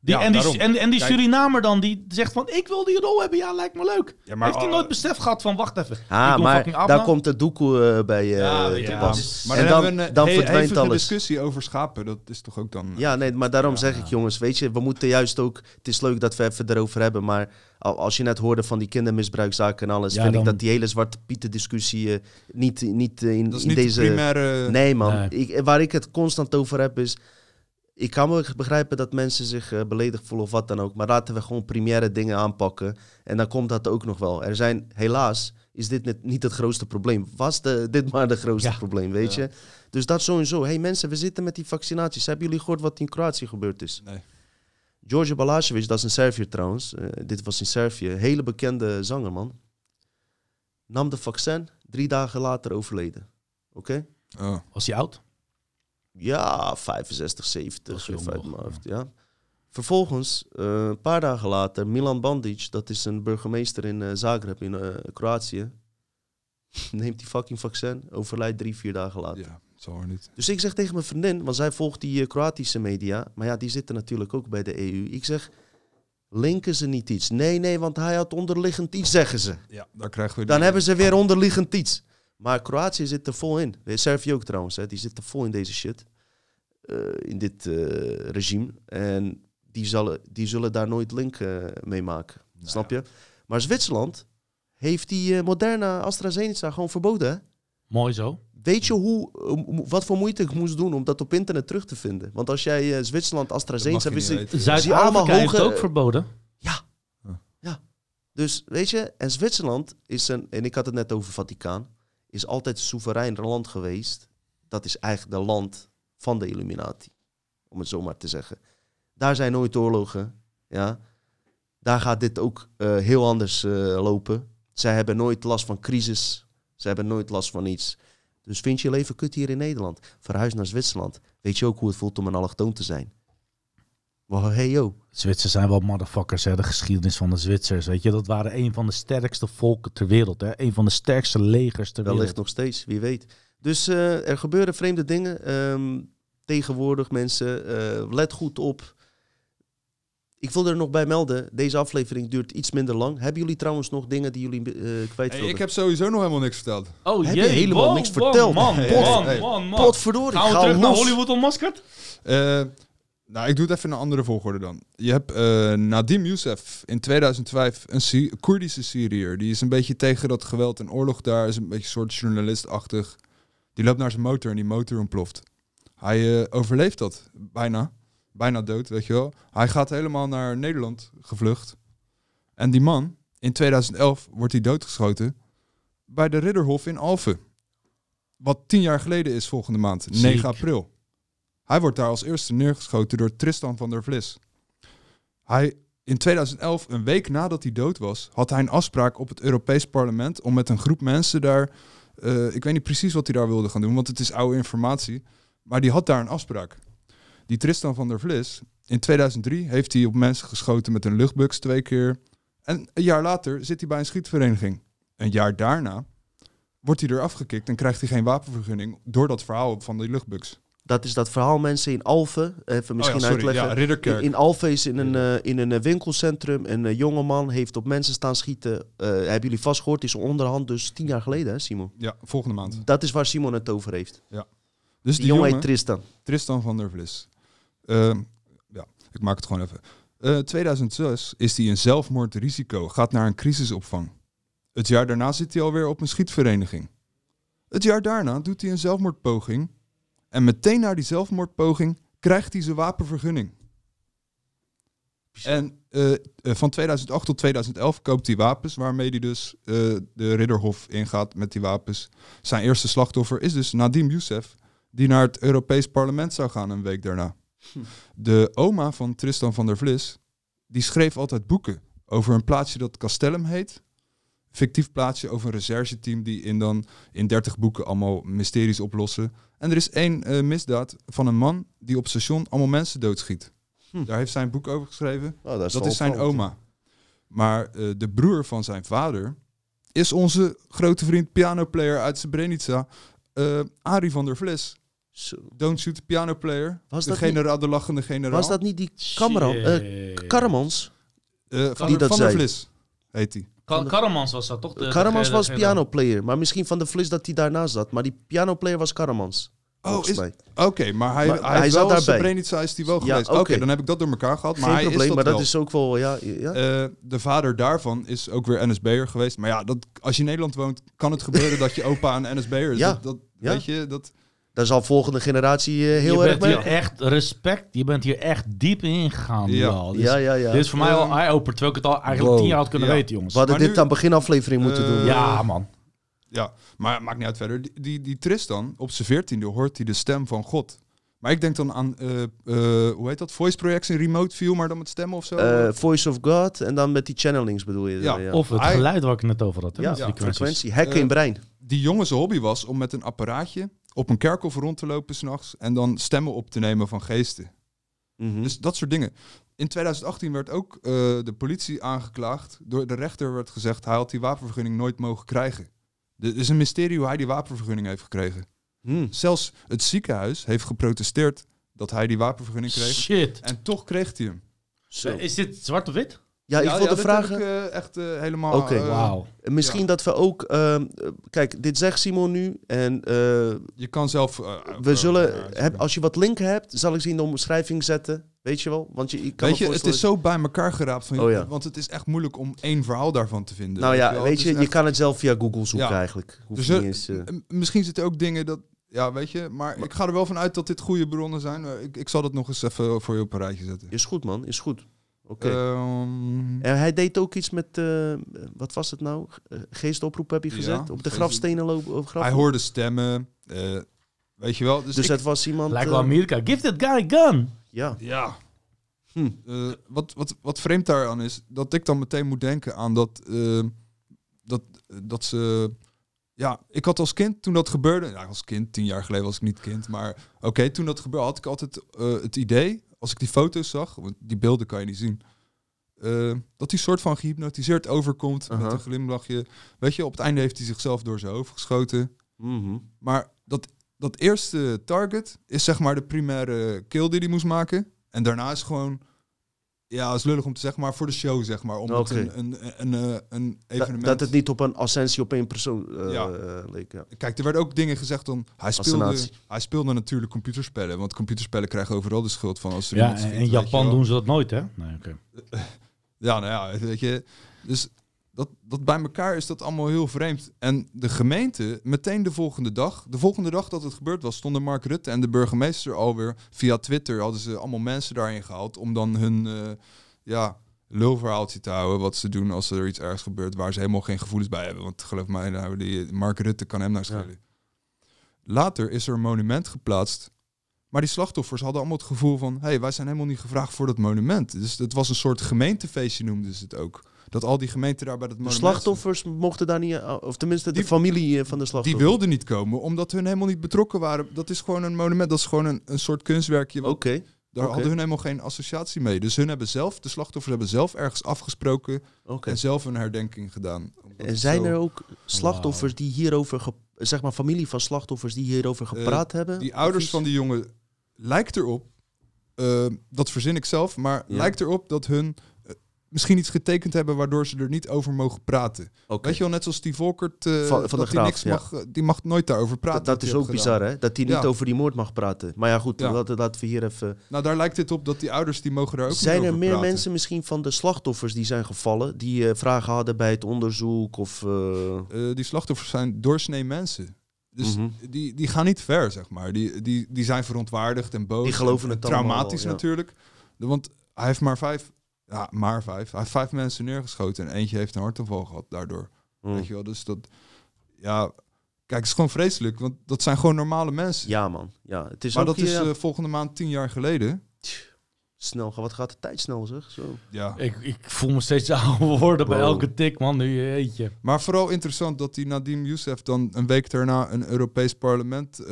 Die, Ja, en, die, en, en die. Surinamer dan, die zegt van, ik wil die rol hebben. Ja, lijkt me leuk. Ja, maar- Heeft hij nooit besef gehad van, wacht even. Ah, maar daar komt de doekoe eh, bij eh Ja, te ja, pas. Maar en dan, dan, een dan he- verdwijnt alles. discussie over schapen. Dat is toch ook dan... Ja, nee, maar daarom zeg ik, jongens, weet je, we moeten juist ook... Het is leuk dat we even erover hebben, maar al- als je net hoorde van die kindermisbruikzaken en alles, Ja, vind dan- ik dat die hele Zwarte Pieten discussie eh, niet, niet eh, in, Dat is in niet deze... de primaire... Nee, man. Nee. Ik, waar ik het constant over heb is... Ik kan me begrijpen dat mensen zich eh, beledigd voelen of wat dan ook. Maar laten we gewoon primaire dingen aanpakken. En dan komt dat ook nog wel. Er zijn, helaas, is dit net, niet het grootste probleem. Was de, dit maar de grootste Ja. probleem, weet Ja. je? Dus dat sowieso. hey, mensen, we zitten met die vaccinaties. Hebben jullie gehoord wat in Kroatië gebeurd is? Nee. George Balašević, dat is een Serviër trouwens. eh, dit was in Servië. Hele bekende zanger, man. Nam de vaccin, drie dagen later overleden. Oké? Oh. Was hij oud? Ja, 65, Dat is 70, jong even uit nog, mijn hoofd, ja. Vervolgens, eh, een paar dagen later, Milan Bandic, dat is een burgemeester in eh, Zagreb in eh, Kroatië, neemt die fucking vaccin, overlijdt drie, vier dagen later. Ja, zal er niet. Dus ik zeg tegen mijn vriendin, want zij volgt die Kroatische media, maar ja, die zitten natuurlijk ook bij de EU. Ik zeg, linken ze niet iets? Nee, nee, want hij had onderliggend iets, zeggen ze. Ja, daar krijgen we... Dan hebben ze weer onderliggend iets. Maar Kroatië zit er vol in. Servië ook trouwens, hè. die zit er vol in deze shit. Eh, in dit eh, regime. En die, zullen, die zullen daar nooit link eh, mee maken. Nou Snap ja. je? Maar Zwitserland heeft die eh, moderne AstraZeneca gewoon verboden. Hè? Mooi zo. Weet je hoe, eh, wat voor moeite ik moest doen om dat op internet terug te vinden? Want als jij eh, Zwitserland AstraZeneca... Zuid-Afrika allemaal heeft het hoge- ook verboden. Dus weet je, en Zwitserland is een, en ik had het net over Vaticaan, is altijd soeverein land geweest. Dat is eigenlijk de land van de Illuminati, om het zo maar te zeggen. Daar zijn nooit oorlogen, ja. Daar gaat dit ook eh, heel anders eh, lopen. Zij hebben nooit last van crisis, ze hebben nooit last van iets. Dus vind je je leven kut hier in Nederland, verhuis naar Zwitserland. Weet je ook hoe het voelt om een allochtoon te zijn? Wow, hey yo. Zwitsers zijn wel motherfuckers, hè. De geschiedenis van de Zwitsers, weet je. Dat waren een van de sterkste volken ter wereld, hè. Een van de sterkste legers ter Wellicht wereld. nog steeds, wie weet. Dus eh, er gebeuren vreemde dingen. Ehm, tegenwoordig mensen, eh, let goed op. Ik wil er nog bij melden, deze aflevering duurt iets minder lang. Hebben jullie trouwens nog dingen die jullie eh kwijt Hey, ik heb sowieso nog helemaal niks verteld. Oh Heb je jee, helemaal wow, niks wow, verteld? Man, man, man, man. Potverdorie, Gaan we terug naar. Hollywood Unmaskerd? Eh, nou, ik doe het even in een andere volgorde dan. Je hebt eh, Nadim Youssef in 2005, een Sy- Koerdische Syriër. Die is een beetje tegen dat geweld en oorlog daar. Is een beetje een soort journalistachtig. Die loopt naar zijn motor en die motor ontploft. Hij eh, overleeft dat, bijna. Bijna dood, weet je wel. Hij gaat helemaal naar Nederland gevlucht. En die man, in 2011 wordt hij doodgeschoten bij de Ridderhof in Alphen. Wat tien jaar geleden is volgende maand, 9 Ziek. april. Hij wordt daar als eerste neergeschoten door Tristan van der Vlis. Hij, in 2011, een week nadat hij dood was, had hij een afspraak op het Europees Parlement om met een groep mensen daar, eh, ik weet niet precies wat hij daar wilde gaan doen, want het is oude informatie, maar die had daar een afspraak. Die Tristan van der Vlis, in 2003 heeft hij op mensen geschoten met een luchtbux twee keer. En een jaar later zit hij bij een schietvereniging. Een jaar daarna wordt hij er afgekikt en krijgt hij geen wapenvergunning door dat verhaal van die luchtbux. Dat is dat verhaal mensen in Alphen. Even misschien oh ja, sorry, uitleggen. Ja. In, in Alphen is in een, eh, in een eh, winkelcentrum een uh, jongeman heeft op mensen staan schieten. Eh, hebben jullie vast gehoord, is onderhand dus tien jaar geleden, hè, Simon? Ja, volgende maand. Dat is waar Simon het over heeft. Dus Die, die, jongen jongen, heet Tristan. Tristan van der Vlis. Ehm, ja, ik maak het gewoon even. Eh 2006 is hij in zelfmoordrisico, gaat naar een crisisopvang. Het jaar daarna zit hij alweer op een schietvereniging. Het jaar daarna doet hij een zelfmoordpoging. En meteen na die zelfmoordpoging krijgt hij zijn wapenvergunning. En eh, eh, van 2008 tot 2011 koopt hij wapens, waarmee hij dus eh, de Ridderhof ingaat met die wapens. Zijn eerste slachtoffer is dus Nadim Youssef, die naar het Europees Parlement zou gaan een week daarna. Hm. De oma van Tristan van der Vlis, die schreef altijd boeken over een plaatsje dat Castellum heet. Fictief plaatsje over een rechercheteam die in dan in 30 boeken allemaal mysteries oplossen. En er is één eh, misdaad van een man die op station allemaal mensen doodschiet. Hm. Daar heeft zij een boek over geschreven. Oh, dat is zijn opvallend. oma. Maar eh, de broer van zijn vader is onze grote vriend pianoplayer uit Srebrenica, eh Arie van der Vlis. Zo. Don't shoot the piano player. Was de dat generaal, de lachende generaal. Was dat niet die Cameron, eh? Eh, van, Die der, dat van der zei? Vlis heet hij. Ka- Karremans was dat toch? De- Karremans de- was de- pianoplayer, maar misschien van de Vlis dat hij daarnaast zat. Maar die pianoplayer was Karremans. Oh, volgens is, mij. oké, maar hij, Maar hij, hij wel daarbij. Srebrenica is hij wel Ja, geweest. Oké, dan heb ik dat door elkaar gehad. Maar Geen hij probleem, is dat maar wel. dat is ook wel, ja. ja. Eh, de vader daarvan is ook weer NSB'er geweest. Maar ja, dat, als je in Nederland woont, kan het gebeuren dat je opa een NSB'er is. Ja. Dat, dat, Ja. Weet je, dat... Daar zal volgende generatie eh, heel je erg bent mee. hier echt respect. Je bent hier echt diep in gegaan. Ja. Dus Ja, ja, ja. Dit is voor mij al eye-opener, terwijl ik het al eigenlijk wow. tien jaar had kunnen Ja. weten, jongens. We hadden Maar dit nu- aan beginaflevering moeten Eh, doen. Ja, man. Ja, maar maakt niet uit verder. Die, die, die Tristan, op zijn veertiende hoort hij de stem van God. Maar ik denk dan aan, eh, eh, hoe heet dat? Voice projects in remote view, maar dan met stemmen of zo? Eh, Voice of God en dan met die channelings bedoel je. Ja, dan, ja. Of het geluid waar ik het net over had. Hè, ja, frequenties. frequentie. Hacken Eh, in brein. die jongen zijn hobby was om met een apparaatje op een kerkhof rond te lopen s'nachts en dan stemmen op te nemen van geesten. Mhm. Dus dat soort dingen. In 2018 werd ook eh, de politie aangeklaagd. Door de rechter werd gezegd hij had die wapenvergunning nooit mogen krijgen. Het is een mysterie hoe hij die wapenvergunning heeft gekregen. Hm. Zelfs het ziekenhuis heeft geprotesteerd dat hij die wapenvergunning kreeg. Shit. En toch kreeg hij hem. Zo. Is dit zwart of wit? Ja, ik wilde vragen. heb ik, eh, echt eh, helemaal... Oké. eh, Wauw. Misschien ja. dat we ook. ehm, eh, kijk, dit zegt Simon nu. En eh, Je kan zelf... we zullen. heb, als je wat linken hebt, zal ik ze in de omschrijving zetten. Weet je wel? Want je, ik kan Weet je, het is zo bij elkaar geraapt. Van, Oh ja. Want het is echt moeilijk om één verhaal daarvan te vinden. Nou ja, weet je, je echt- kan het zelf via Google zoeken Ja. eigenlijk. Hoeft Dus niet eens, M- Misschien zitten ook dingen dat... Ja, weet je, maar, ik ga er wel van uit dat dit goede bronnen zijn. Ik, ik zal dat nog eens even voor je op een rijtje zetten. is goed, man. Is goed. Oké. Ehm, En hij deed ook iets met, eh, wat was het nou? Eh, Geestoproep heb je Ja, gezet? op de grafstenen lopen? Hij hoorde stemmen. eh, weet je wel? Dus, Dus ik- het was iemand... Lijkt wel Amerika. Give that guy a gun. ja. Ja. Hm. Eh, wat, wat, wat vreemd daaraan is, dat ik dan meteen moet denken aan dat, dat, dat ze... Ja, ik had als kind, toen dat gebeurde... Ja, als kind, tien jaar geleden was ik niet kind. Maar oké, toen dat gebeurde had ik altijd eh, het idee... Als ik die foto's zag, want die beelden kan je niet zien... eh, dat hij soort van gehypnotiseerd overkomt met een glimlachje. Weet je, op het einde heeft hij zichzelf door zijn hoofd geschoten. Mhm. Maar dat, dat eerste target is zeg maar de primaire kill die hij moest maken. En daarna is gewoon, ja, is lullig om te zeggen, maar voor de show zeg maar. Omdat een, een, een, een, een Dat, evenement... dat het niet op een ascensie op één persoon eh, Ja. eh, leek. Ja. Kijk, er werden ook dingen gezegd dan... Hij speelde, hij speelde natuurlijk computerspellen. Want computerspellen krijgen overal de schuld van als er Ja, en in Japan doen ze dat nooit, hè? Nee, oké. Ja, nou ja, weet je. Dus dat, dat bij elkaar is dat allemaal heel vreemd. En de gemeente, meteen de volgende dag, de volgende dag dat het gebeurd was, stonden Mark Rutte en de burgemeester alweer via Twitter, hadden ze allemaal mensen daarin gehaald om dan hun, eh, ja, lulverhaaltje te houden, wat ze doen als er iets ergs gebeurt waar ze helemaal geen gevoelens bij hebben. Want geloof mij, nou, die Mark Rutte kan hem nou schelen. Later is er een monument geplaatst Maar die slachtoffers hadden allemaal het gevoel van... hé, hey, wij zijn helemaal niet gevraagd voor dat monument. Dus het was een soort gemeentefeestje, noemden ze het ook. Dat al die gemeenten daar bij dat De monument... slachtoffers mochten daar niet, eh, of tenminste de Die- familie eh, van de Die slachtoffers. wilden niet komen, omdat hun helemaal niet betrokken waren. Dat is gewoon een monument, dat is gewoon een, een soort kunstwerkje. Oké, Daar hadden hun helemaal geen associatie mee. Dus hun hebben zelf, de slachtoffers hebben zelf ergens afgesproken en zelf een herdenking gedaan. En zijn zo- er ook slachtoffers die hierover, ge- zeg maar familie van slachtoffers die hierover gepraat hebben? Eh, Die ouders van die jongen lijkt erop, eh, dat verzin ik zelf, maar Ja. lijkt erop dat hun eh, misschien iets getekend hebben waardoor ze er niet over mogen praten. Weet je wel, net zoals die Volkert, eh, Van- van de Graaf, niks ja. mag, eh, die mag nooit daarover praten. Dat, is ook bizar, gedaan. hè? Dat hij niet Ja. over die moord mag praten. Maar ja, goed, Ja. laten, laten we hier even... Nou, daar lijkt het op dat die ouders, die mogen er ook Zijn niet er meer praten. mensen misschien van de slachtoffers die zijn gevallen... die eh, vragen hadden bij het onderzoek of... eh, Eh, die slachtoffers zijn doorsnee mensen. Dus Mhm. die, die gaan niet ver, zeg maar. Die, die, die zijn verontwaardigd en boos. Die geloven en, het en Traumatisch natuurlijk. Want hij heeft maar vijf... Ja, maar vijf. Hij heeft vijf mensen neergeschoten en eentje heeft een hartaanval gehad daardoor. mm. Weet je wel, dus dat... Ja, kijk, het is gewoon vreselijk, want dat zijn gewoon normale mensen. Ja, man. Ja, het is maar ook dat is hier, eh, volgende maand tien jaar geleden. snel. Wat gaat de tijd snel, zeg? Zo. Ja. Ik, ik voel me steeds ouder worden bij elke tik, man. Nu eentje. Maar vooral interessant dat die Nadim Youssef dan een week daarna een Europees parlement eh,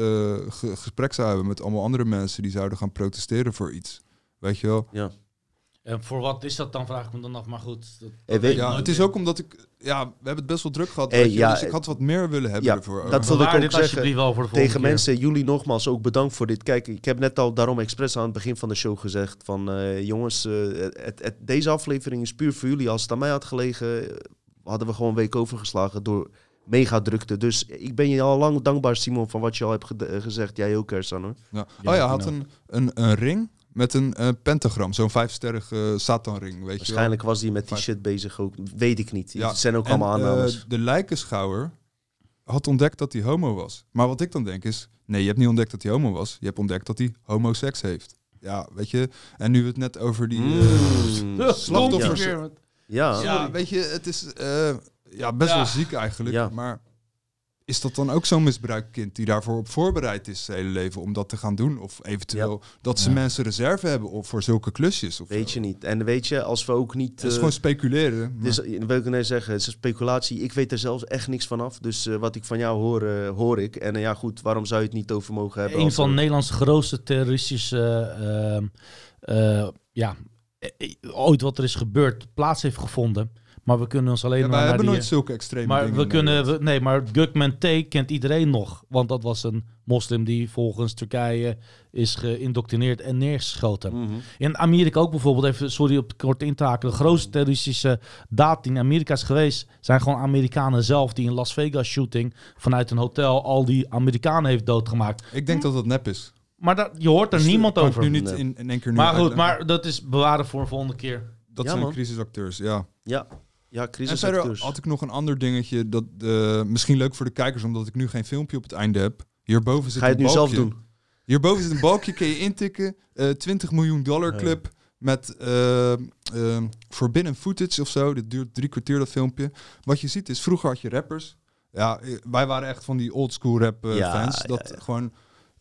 ge- gesprek zou hebben met allemaal andere mensen die zouden gaan protesteren voor iets. Weet je wel? Ja. En voor wat is dat dan, vraag ik me dan af. Maar goed. Dat, weet- Ja, het is ook omdat ik... Ja, we hebben het best wel druk gehad. Eh, weet je, ja, dus ik had wat meer willen hebben ja, ervoor. dat wil ik ook zeggen wel voor de volgende Tegen keer. mensen, jullie nogmaals ook bedankt voor dit. Kijk, ik heb net al daarom expres aan het begin van de show gezegd van eh, jongens, eh, het, het, deze aflevering is puur voor jullie. Als het aan mij had gelegen, hadden we gewoon een week overgeslagen door mega drukte. Dus ik ben je al lang dankbaar, Simon, van wat je al hebt gezegd. Jij ook, Ersan, hoor. Ja. Oh ja, had een, een, een ring met een eh, pentagram. Zo'n vijfsterrige Satanring, weet je wel. Waarschijnlijk was hij met die shit bezig ook. Weet ik niet. Ja, Het zijn ook En, allemaal eh, aannames. de lijkenschouwer had ontdekt dat hij homo was. Maar wat ik dan denk is, nee, je hebt niet ontdekt dat hij homo was. Je hebt ontdekt dat hij homoseks heeft. Ja, weet je. En nu we het net over die... eh, Mm. slachtoffers- Ja. Ja. Ja. Weet je, het is eh, ja, best Ja. wel ziek eigenlijk. Ja. Maar is dat dan ook zo'n misbruikkind die daarvoor op voorbereid is zijn hele leven om dat te gaan doen? Of eventueel dat ze Ja. mensen reserve hebben op, voor zulke klusjes? Of Weet je niet. En weet je, als we ook niet... Het is eh, gewoon speculeren. Dus wil ik net zeggen, het is een speculatie. Ik weet er zelfs echt niks van af. Dus eh, wat ik van jou hoor, eh, hoor ik. En ja, goed, waarom zou je het niet over mogen hebben? Een van er- Nederlands grootste terroristische... ehm, eh, ja, ooit wat er is gebeurd, plaats heeft gevonden. Maar we kunnen ons alleen ja, maar wij naar hebben die... nooit zulke extreme Maar dingen we kunnen, we- nee, maar Gugman T kent iedereen nog. Want dat was een moslim die volgens Turkije is geïndoctrineerd en neergeschoten. Mhm. In Amerika ook bijvoorbeeld, even sorry op kort in te haken. De grootste terroristische daad die in Amerika is geweest, zijn gewoon Amerikanen zelf die in Las Vegas shooting vanuit een hotel al die Amerikanen heeft doodgemaakt. Ik denk dat dat nep is. Maar dat, je hoort er Dus, niemand over. nu niet Nee. in, in één keer nu maar goed, uitleggen. maar dat is bewaren voor een volgende keer. Dat Ja, zijn man. crisisacteurs, ja. Ja, ja En verder crisisacteurs. had ik nog een ander dingetje. Dat eh, misschien leuk voor de kijkers, omdat ik nu geen filmpje op het einde heb. Hierboven zit Ga je het een nu zelf balkje. doen? Hierboven zit een balkje, kun je intikken. eh 20 miljoen dollar Ja. club. Met eh, forbidden footage of zo. Dit duurt drie kwartier dat filmpje. Wat je ziet is, vroeger had je rappers. Ja, wij waren echt van die old school rap Ja, fans. Dat ja. gewoon...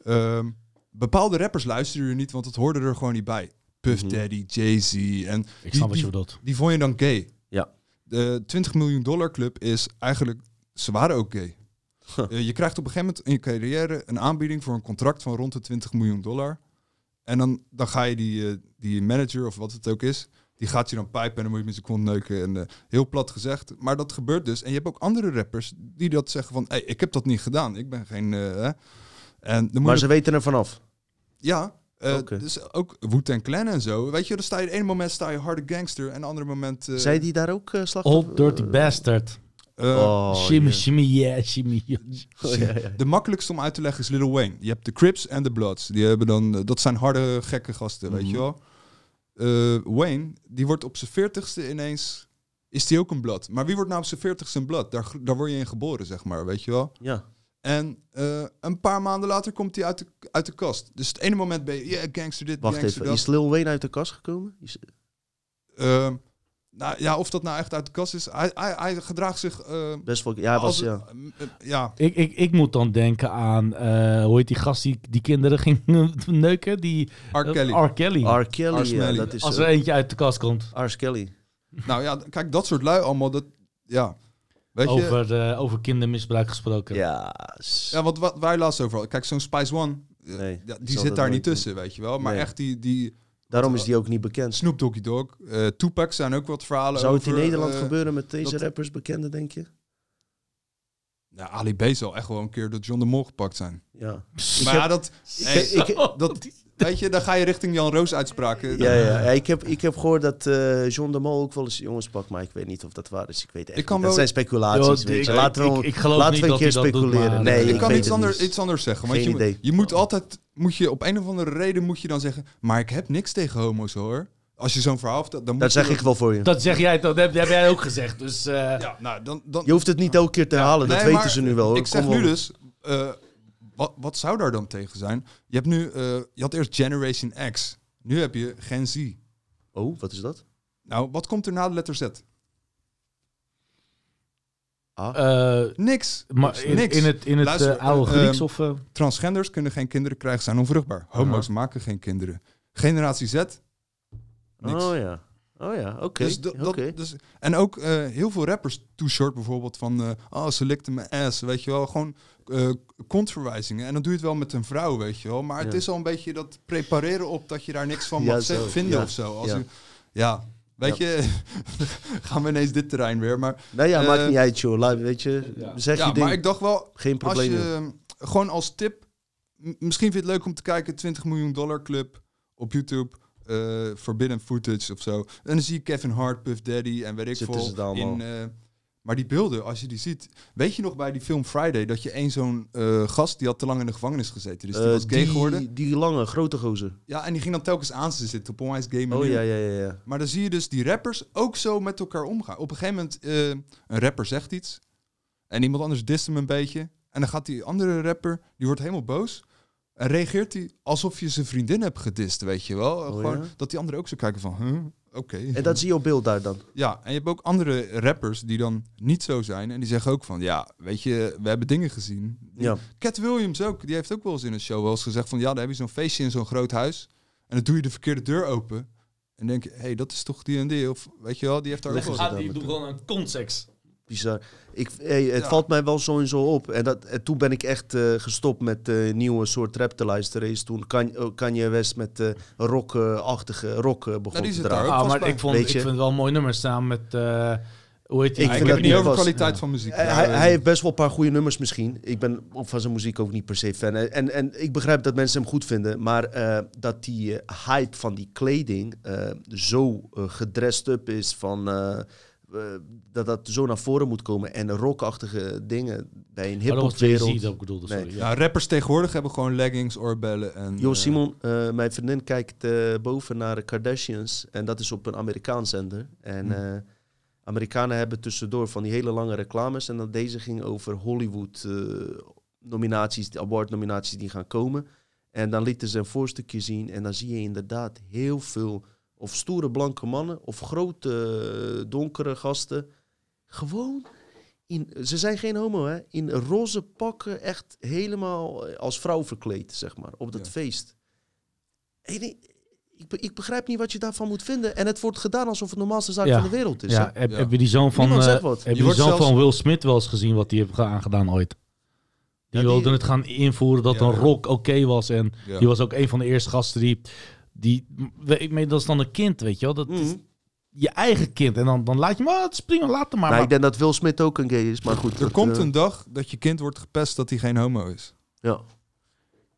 ehm, bepaalde rappers luisterden er niet, want het hoorde er gewoon niet bij. Puff Mhm. Daddy, Jay-Z. En Ik Die- snap wat die- je bedoelt. die vond je dan gay. De 20 miljoen dollar club is eigenlijk... Ze waren ook gay. Huh. Eh, je krijgt op een gegeven moment in je carrière een aanbieding voor een contract van rond de 20 miljoen dollar. En dan, dan ga je die, eh, die manager of wat het ook is, die gaat je dan pijpen en dan moet je met zijn kont neuken. En, eh, heel plat gezegd. Maar dat gebeurt dus. En je hebt ook andere rappers die dat zeggen van, hey, ik heb dat niet gedaan. Ik ben geen... En dan moet Maar je- ze weten er vanaf. ja, eh, dus ook Wu-Tang Clan en zo. Weet je, dan sta je het ene moment sta je harde gangster en het andere moment... eh, Zij die daar ook uh, slachtoffer? Old dirty eh, bastard. eh, Oh, shimmy, yeah, shimmy. yeah. Oh, ja, ja. De makkelijkste om uit te leggen is Lil Wayne. Je hebt de Crips en de Bloods. Die hebben dan, eh, dat zijn harde, gekke gasten, weet Mhm. je wel. Eh, Wayne, die wordt op zijn veertigste ineens... Is die ook een blad? Maar wie wordt nou op zijn veertigste een blad? Daar, daar word je in geboren, zeg maar, weet je wel. Ja. En eh, een paar maanden later komt hij uit de, uit de kast. Dus het ene moment ben je, yeah, gangster dit, Wacht gangster even, dat. is Lil Wayne uit de kast gekomen? Is- Ehm, Nou ja, of dat nou echt uit de kast is. Hij, hij, hij gedraagt zich... eh, Best wel, ja, hij was, als- ja. eh, ja. Ik, ik, ik moet dan denken aan, eh, hoe heet die gast die, die kinderen ging neuken? Die, R. Kelly. R. Kelly. R. Kelly, R. ja, Smelly. dat is Als er eentje uit de kast komt. R. Kelly. Nou ja, kijk, dat soort lui allemaal. Dat, ja, weet je... Over, over kindermisbruik gesproken. Ja, Ja, wat, wat wij laatst over hadden. Kijk, zo'n Spice One, eh, Nee, ja, ik die zit daar niet doen. tussen, weet je wel. Maar Nee. echt die, die daarom is die ook niet bekend. Snoop Doggy Dogg, eh Tupac zijn ook wat verhalen Zou het in Nederland eh, gebeuren met deze dat- rappers bekende, denk je? Ja, Ali B zal echt wel een keer door John de Mol gepakt zijn. Ja. maar ja, dat, Ik- hey, ik- dat, weet je, dan ga je richting Jan Roos uitspraken. Ja, ja, ja. Ik, heb, ik heb gehoord dat eh, John de Mol ook wel eens jongens pakt, maar ik weet niet of dat waar is. Ik weet echt Ik kan niet. Dat wel- zijn speculaties, weet ik- je. Laten we, ik- ik geloof laten niet we een dat keer dat doet, speculeren. nee, ik, ik, kan iets, anders, iets anders zeggen. Want Geen je, idee. je moet altijd, moet je op een of andere reden moet je dan zeggen, maar ik heb niks tegen homo's hoor. Als je zo'n verhaal vertelt, dan moet Dat zeg je ik wel voor je. Dat zeg jij, dat heb, dat heb jij ook gezegd. Dus eh, Ja, nou, dan, dan, Je hoeft het niet elke keer te herhalen, dat Nee, weten maar ze nu wel. hoor. Ik zeg Kom nu dus, eh, wat, wat zou daar dan tegen zijn? Je hebt nu, eh, je had eerst Generation X. Nu heb je Gen Z. Oh, wat is dat? Nou, wat komt er na de letter Z? Ah, eh, Niks. maar in, Niks. in het, in het Luister, eh, oude eh, Grieks ehm, of... Transgenders kunnen geen kinderen krijgen, zijn onvruchtbaar. Homo's maken geen kinderen. Generatie Z, niks. oh ja. Oh ja, oké. Dus oké. dus, en ook eh, heel veel rappers, Too Short bijvoorbeeld, van eh oh, ze likte mijn ass, weet je wel, gewoon eh kontverwijzingen. En dan doe je het wel met een vrouw, weet je wel. Maar het is al een beetje dat prepareren op dat je daar niks van Ja, mag zo. vinden Ja. of zo. Als Ja. U, ja, weet je, gaan we ineens dit terrein weer. Maar, Nee, ja, maakt niet uit, joh. Laat- Weet je, Ja. zeg ja, je ding. maar ik dacht wel, Geen als probleem. joh. je eh, gewoon als tip, misschien vind je het leuk om te kijken, 20 miljoen dollar club op YouTube. Eh forbidden footage of zo. En dan zie je Kevin Hart, Puff Daddy en weet ik veel. in, eh, maar die beelden, als je die ziet. Weet je nog bij die film Friday dat je één zo'n eh, gast die had te lang in de gevangenis gezeten. Dus die was gay die, geworden. Die lange, grote gozer. Ja, en die ging dan telkens aan ze zitten op onwijs gay manier. Oh ja, ja, ja. ja. Maar dan zie je dus die rappers ook zo met elkaar omgaan. Op een gegeven moment, een rapper zegt iets. En iemand anders dist hem een beetje. En dan gaat die andere rapper, die wordt helemaal boos. En reageert hij alsof je zijn vriendin hebt gedist, weet je wel. Gewoon ja? dat die anderen ook zo kijken van, huh, oké. En dat zie je op beeld daar dan. Ja, en je hebt ook andere rappers die dan niet zo zijn. En die zeggen ook van, ja, weet je, we hebben dingen gezien. Ja. Cat Williams ook, die heeft ook wel eens in een show wel eens gezegd van... ja, dan heb je zo'n feestje in zo'n groot huis... en dan doe je de verkeerde deur open... en denk je, hé, hey, dat is toch die en die? Of weet je wel, die heeft daar ook wel ah, die doen gewoon een context. Bizar. Ik, hey, het Ja. valt mij wel zo en zo op. En, dat, en toen ben ik echt eh, gestopt met eh, nieuwe soort rap te luisteren. Is toen Kan- eh, Kanye West met eh rock-achtige rock eh, begon Nou, die te zit daar dragen. ook Ah, maar ik, vond, ik je? vind het wel een mooi nummer staan met... eh, hoe heet die? Ik Ja, ik vind heb het niet over kwaliteit Ja. van muziek. Ja, hij, hij heeft best wel een paar goede nummers misschien. Ik ben van zijn muziek ook niet per se fan. En, en ik begrijp dat mensen hem goed vinden. Maar eh, dat die hype van die kleding eh, zo gedressed up is van... eh, dat dat zo naar voren moet komen. En rockachtige dingen bij een Oh, dat ik bedoelde, sorry. Nee. Ja. ja, rappers tegenwoordig hebben gewoon leggings, oorbellen en... Jo, eh, Simon, eh, mijn vriendin kijkt eh, boven naar de Kardashians. En dat is op een Amerikaans zender. En Hm. eh, Amerikanen hebben tussendoor van die hele lange reclames. En dan deze ging over Hollywood eh, nominaties, de award nominaties die gaan komen. En dan lieten ze een voorstukje zien. En dan zie je inderdaad heel veel of stoere blanke mannen of grote eh, donkere gasten. Gewoon in, ze zijn geen homo, hè? In roze pakken, echt helemaal eh, als vrouw verkleed, zeg maar, op dat Ja. feest. En ik, ik, be- ik begrijp niet wat je daarvan moet vinden. En het wordt gedaan alsof het de normaalste zaak Ja. van de wereld is. Ja, hè? heb, je die zoon van, wat. heb Je je die zoon zelfs- van Will Smith wel eens gezien wat hij heeft ge- aangedaan ooit? Die Ja, die- wilde het gaan invoeren dat Ja, een ja. rock oké was. En ja. die was ook een van de eerste gasten die... die ik meen, dat is dan een kind, weet je wel. Dat is Mhm. je eigen kind. En dan, dan laat je hem, oh, het is prima, laat hem maar. Nou, maar ik denk dat Will Smith ook een gay is, maar goed. Er dat, komt eh, een dag dat je kind wordt gepest dat hij geen homo is. Ja.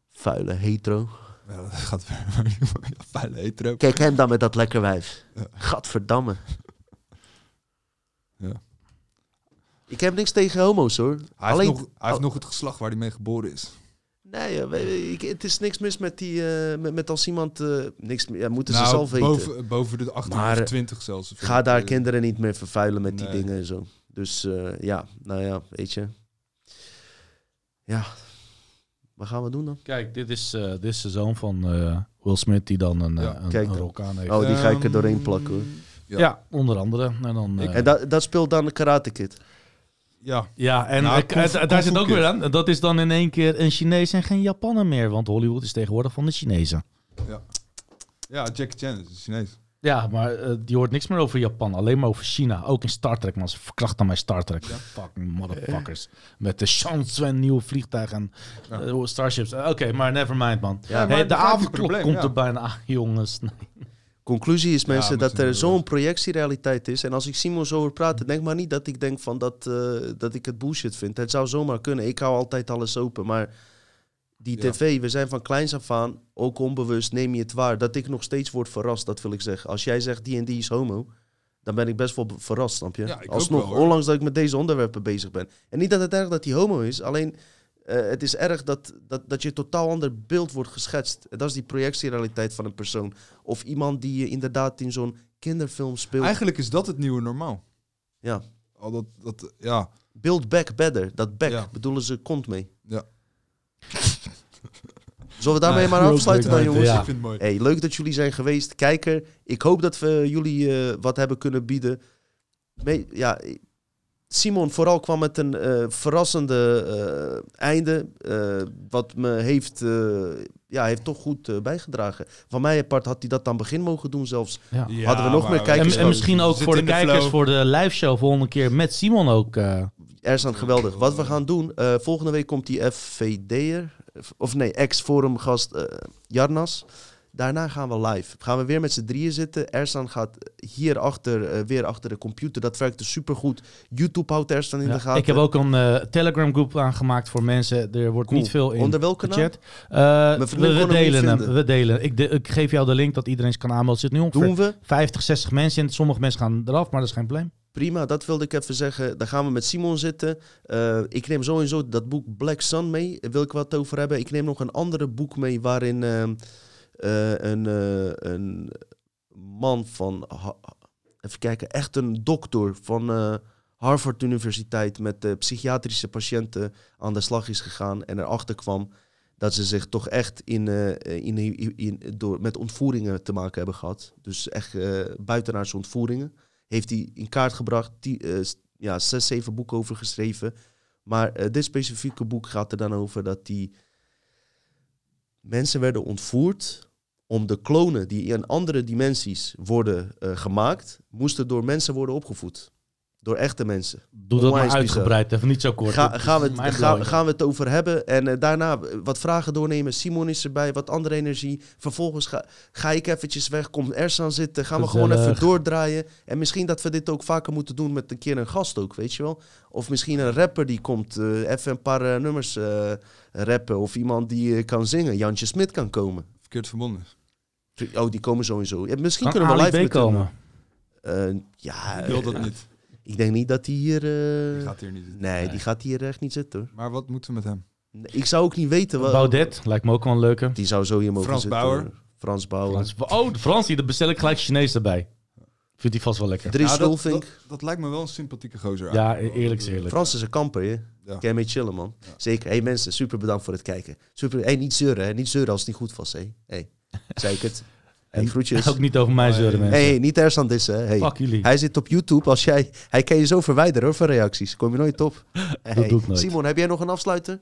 Vuile hetero. Ja, dat gaat vuile hetero. Kijk hem dan met dat lekker wijf. Ja. Gadverdamme. Ja. Ik heb niks tegen homo's hoor. Hij, Alleen, heeft, nog, hij heeft nog het geslacht waar hij mee geboren is. Nee, we- ik, het is niks mis met die, eh, met, met als iemand, eh, niks, ja, moeten ze Nou, zelf weten. boven, boven de 18 Maar, of eh, 20 zelfs. Ga daar kinderen niet meer vervuilen met die dingen en zo. Dus eh, ja, nou ja, weet je. Ja, wat gaan we doen dan? Kijk, dit is, eh, dit is de zoon van eh, Will Smith die dan een, Ja, een, kijk een dan. rok aan heeft. Oh, die ga ik er Ehm, doorheen plakken hoor. Ja. Ja, onder andere. En, dan, Ik- eh, En dat, dat speelt dan de Karate Kid. Ja, ja, en Nou, eh, Kung daar Kung zit ook weer aan. Dat is dan in één keer een Chinees en geen Japaner meer. Want Hollywood is tegenwoordig van de Chinezen. ja Jackie Chan is Chinees. Ja, maar eh, die hoort niks meer over Japan. Alleen maar over China. Ook in Star Trek, man. Ze verkrachten mij Star Trek. Fucking motherfuckers. Met de Shanswen nieuwe vliegtuigen en Ja. eh, Starships. Oké, maar never mind, man. Ja, Hey, de avondklok komt ja. er bijna aan, jongens. Nee. Conclusie is mensen dat er zo'n projectierealiteit is. En als ik Simon zo hoor praten, denk maar niet dat ik denk van dat, eh, dat ik het bullshit vind. Het zou zomaar kunnen. Ik hou altijd alles open. Maar die Ja. tv, we zijn van kleins af aan, ook onbewust, neem je het waar. Dat ik nog steeds word verrast, dat wil ik zeggen. Als jij zegt die en die is homo, dan ben ik best wel verrast, snap je? Ja, Alsnog, wel, ondanks dat ik met deze onderwerpen bezig ben. En niet dat het erg dat hij homo is, alleen eh, het is erg dat, dat, dat je een totaal ander beeld wordt geschetst. En dat is die projectierealiteit van een persoon. Of iemand die je inderdaad in zo'n kinderfilm speelt. Eigenlijk is dat het nieuwe normaal. Ja. Al dat, dat, ja. Build back better. Dat back Ja. bedoelen ze kont mee. Ja. Zullen we daarmee maar afsluiten dan, jongens? Ja. Ik vind het mooi. Hey, leuk dat jullie zijn geweest. Kijker, ik hoop dat we jullie eh, wat hebben kunnen bieden. Me- ja, Simon vooral kwam met een eh, verrassende eh, einde. eh, wat me heeft, eh, ja, heeft toch goed bijgedragen. Van mij apart had hij dat aan het begin mogen doen zelfs. Ja. Hadden we nog maar meer kijkers En, en misschien ook voor de kijkers flow. voor de live show volgende keer met Simon ook. eh, Ersan, geweldig. Wat we gaan doen, eh, volgende week komt die FVD'er, of nee, ex-forumgast eh Jarnas. Daarna gaan we live. Gaan we weer met z'n drieën zitten. Ersan gaat hier achter, eh, weer achter de computer. Dat werkt dus supergoed. YouTube houdt Ersan in ja. de gaten. Ik heb ook een eh, Telegram groep aangemaakt voor mensen. Er wordt Cool. niet veel in Onder welke gechat. Eh, we, delen hem. We delen. Ik, de- ik geef jou de link dat iedereen kan aanmelden. Er zitten nu ongeveer Doen we. 50, 60 mensen in. Sommige mensen gaan eraf, maar dat is geen probleem. Prima, dat wilde ik even zeggen. Dan gaan we met Simon zitten. Ik neem sowieso dat boek Black Sun mee. Daar wil ik wat over hebben. Ik neem nog een andere boek mee waarin ehm, eh, een, eh, een man van... Even kijken, echt een dokter van eh, Harvard Universiteit... met eh, psychiatrische patiënten aan de slag is gegaan. En erachter kwam dat ze zich toch echt in, eh, in, in, door, met ontvoeringen te maken hebben gehad. Dus echt eh buitenaardse ontvoeringen heeft hij in kaart gebracht. Die, eh, ja, zes, zeven boeken over geschreven. Maar eh, dit specifieke boek gaat er dan over dat die mensen werden ontvoerd om de klonen die in andere dimensies worden eh, gemaakt, moesten door mensen worden opgevoed. Door echte mensen. Doe dat maar Onwijs uitgebreid, even niet zo kort. Ga, gaan, we het, gaan, we het over hebben. En eh, daarna eh, wat vragen doornemen. Simon is erbij, wat andere energie. Vervolgens ga, ga ik eventjes weg, komt Ersan zitten. Gaan we gewoon even doordraaien. En misschien dat we dit ook vaker moeten doen met een keer een gast ook, weet je wel. Of misschien een rapper die komt even een paar nummers rappen. Of iemand die kan zingen. Jantje Smit kan komen. Verkeerd verbonden. Oh, die komen sowieso. Ja, misschien Kan kunnen we Ali live komen? eh, ja, Ik wil dat eh, niet. Ik denk niet dat hij hier... eh, Die gaat hier niet zitten. nee, Nee. die gaat hier echt niet zitten. hoor. Maar wat moeten we met hem? Nee, Ik zou ook niet weten... wat- Baudet, lijkt me ook wel een leuke. Die zou zo hier mogen Frans zitten. Bauer. Frans Bauer. Frans- Oh, de Frans, daar bestel ik gelijk Chinees erbij. Vindt hij vast wel lekker. Dries Nou, dat, dat, dat lijkt me wel een sympathieke gozer. Ja, eerlijk is eerlijk. Frans is een kamper, hè? Ja. Kan je mee chillen, man. Ja. Zeker. hey, mensen, super bedankt voor het kijken. Super. Hey, niet zeuren, hè? Niet zeuren als het niet goed was, hè? Hey. Zei ik het? Hey, En groetjes. Ook niet over mij zeuren, mensen. Hey, niet ergens aan dissen, hè? Hey. Fuck jullie. Hij zit op YouTube. Als jij, hij kan je zo verwijderen hoor, van reacties. Kom je nooit op. Hey. doe ik nooit. Simon, heb jij nog een afsluiter?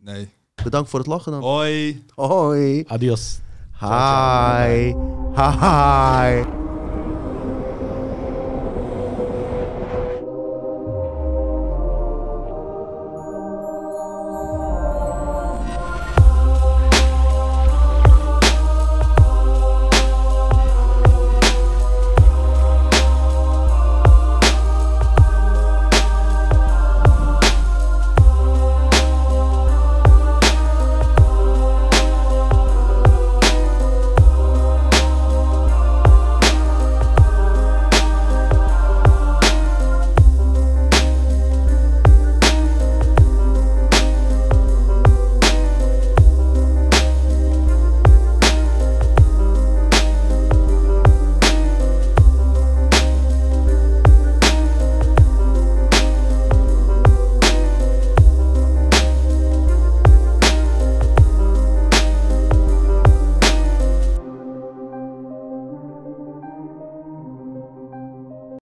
Nee. Bedankt voor het lachen dan. Hoi. Hoi. Adios. Hi. Hi.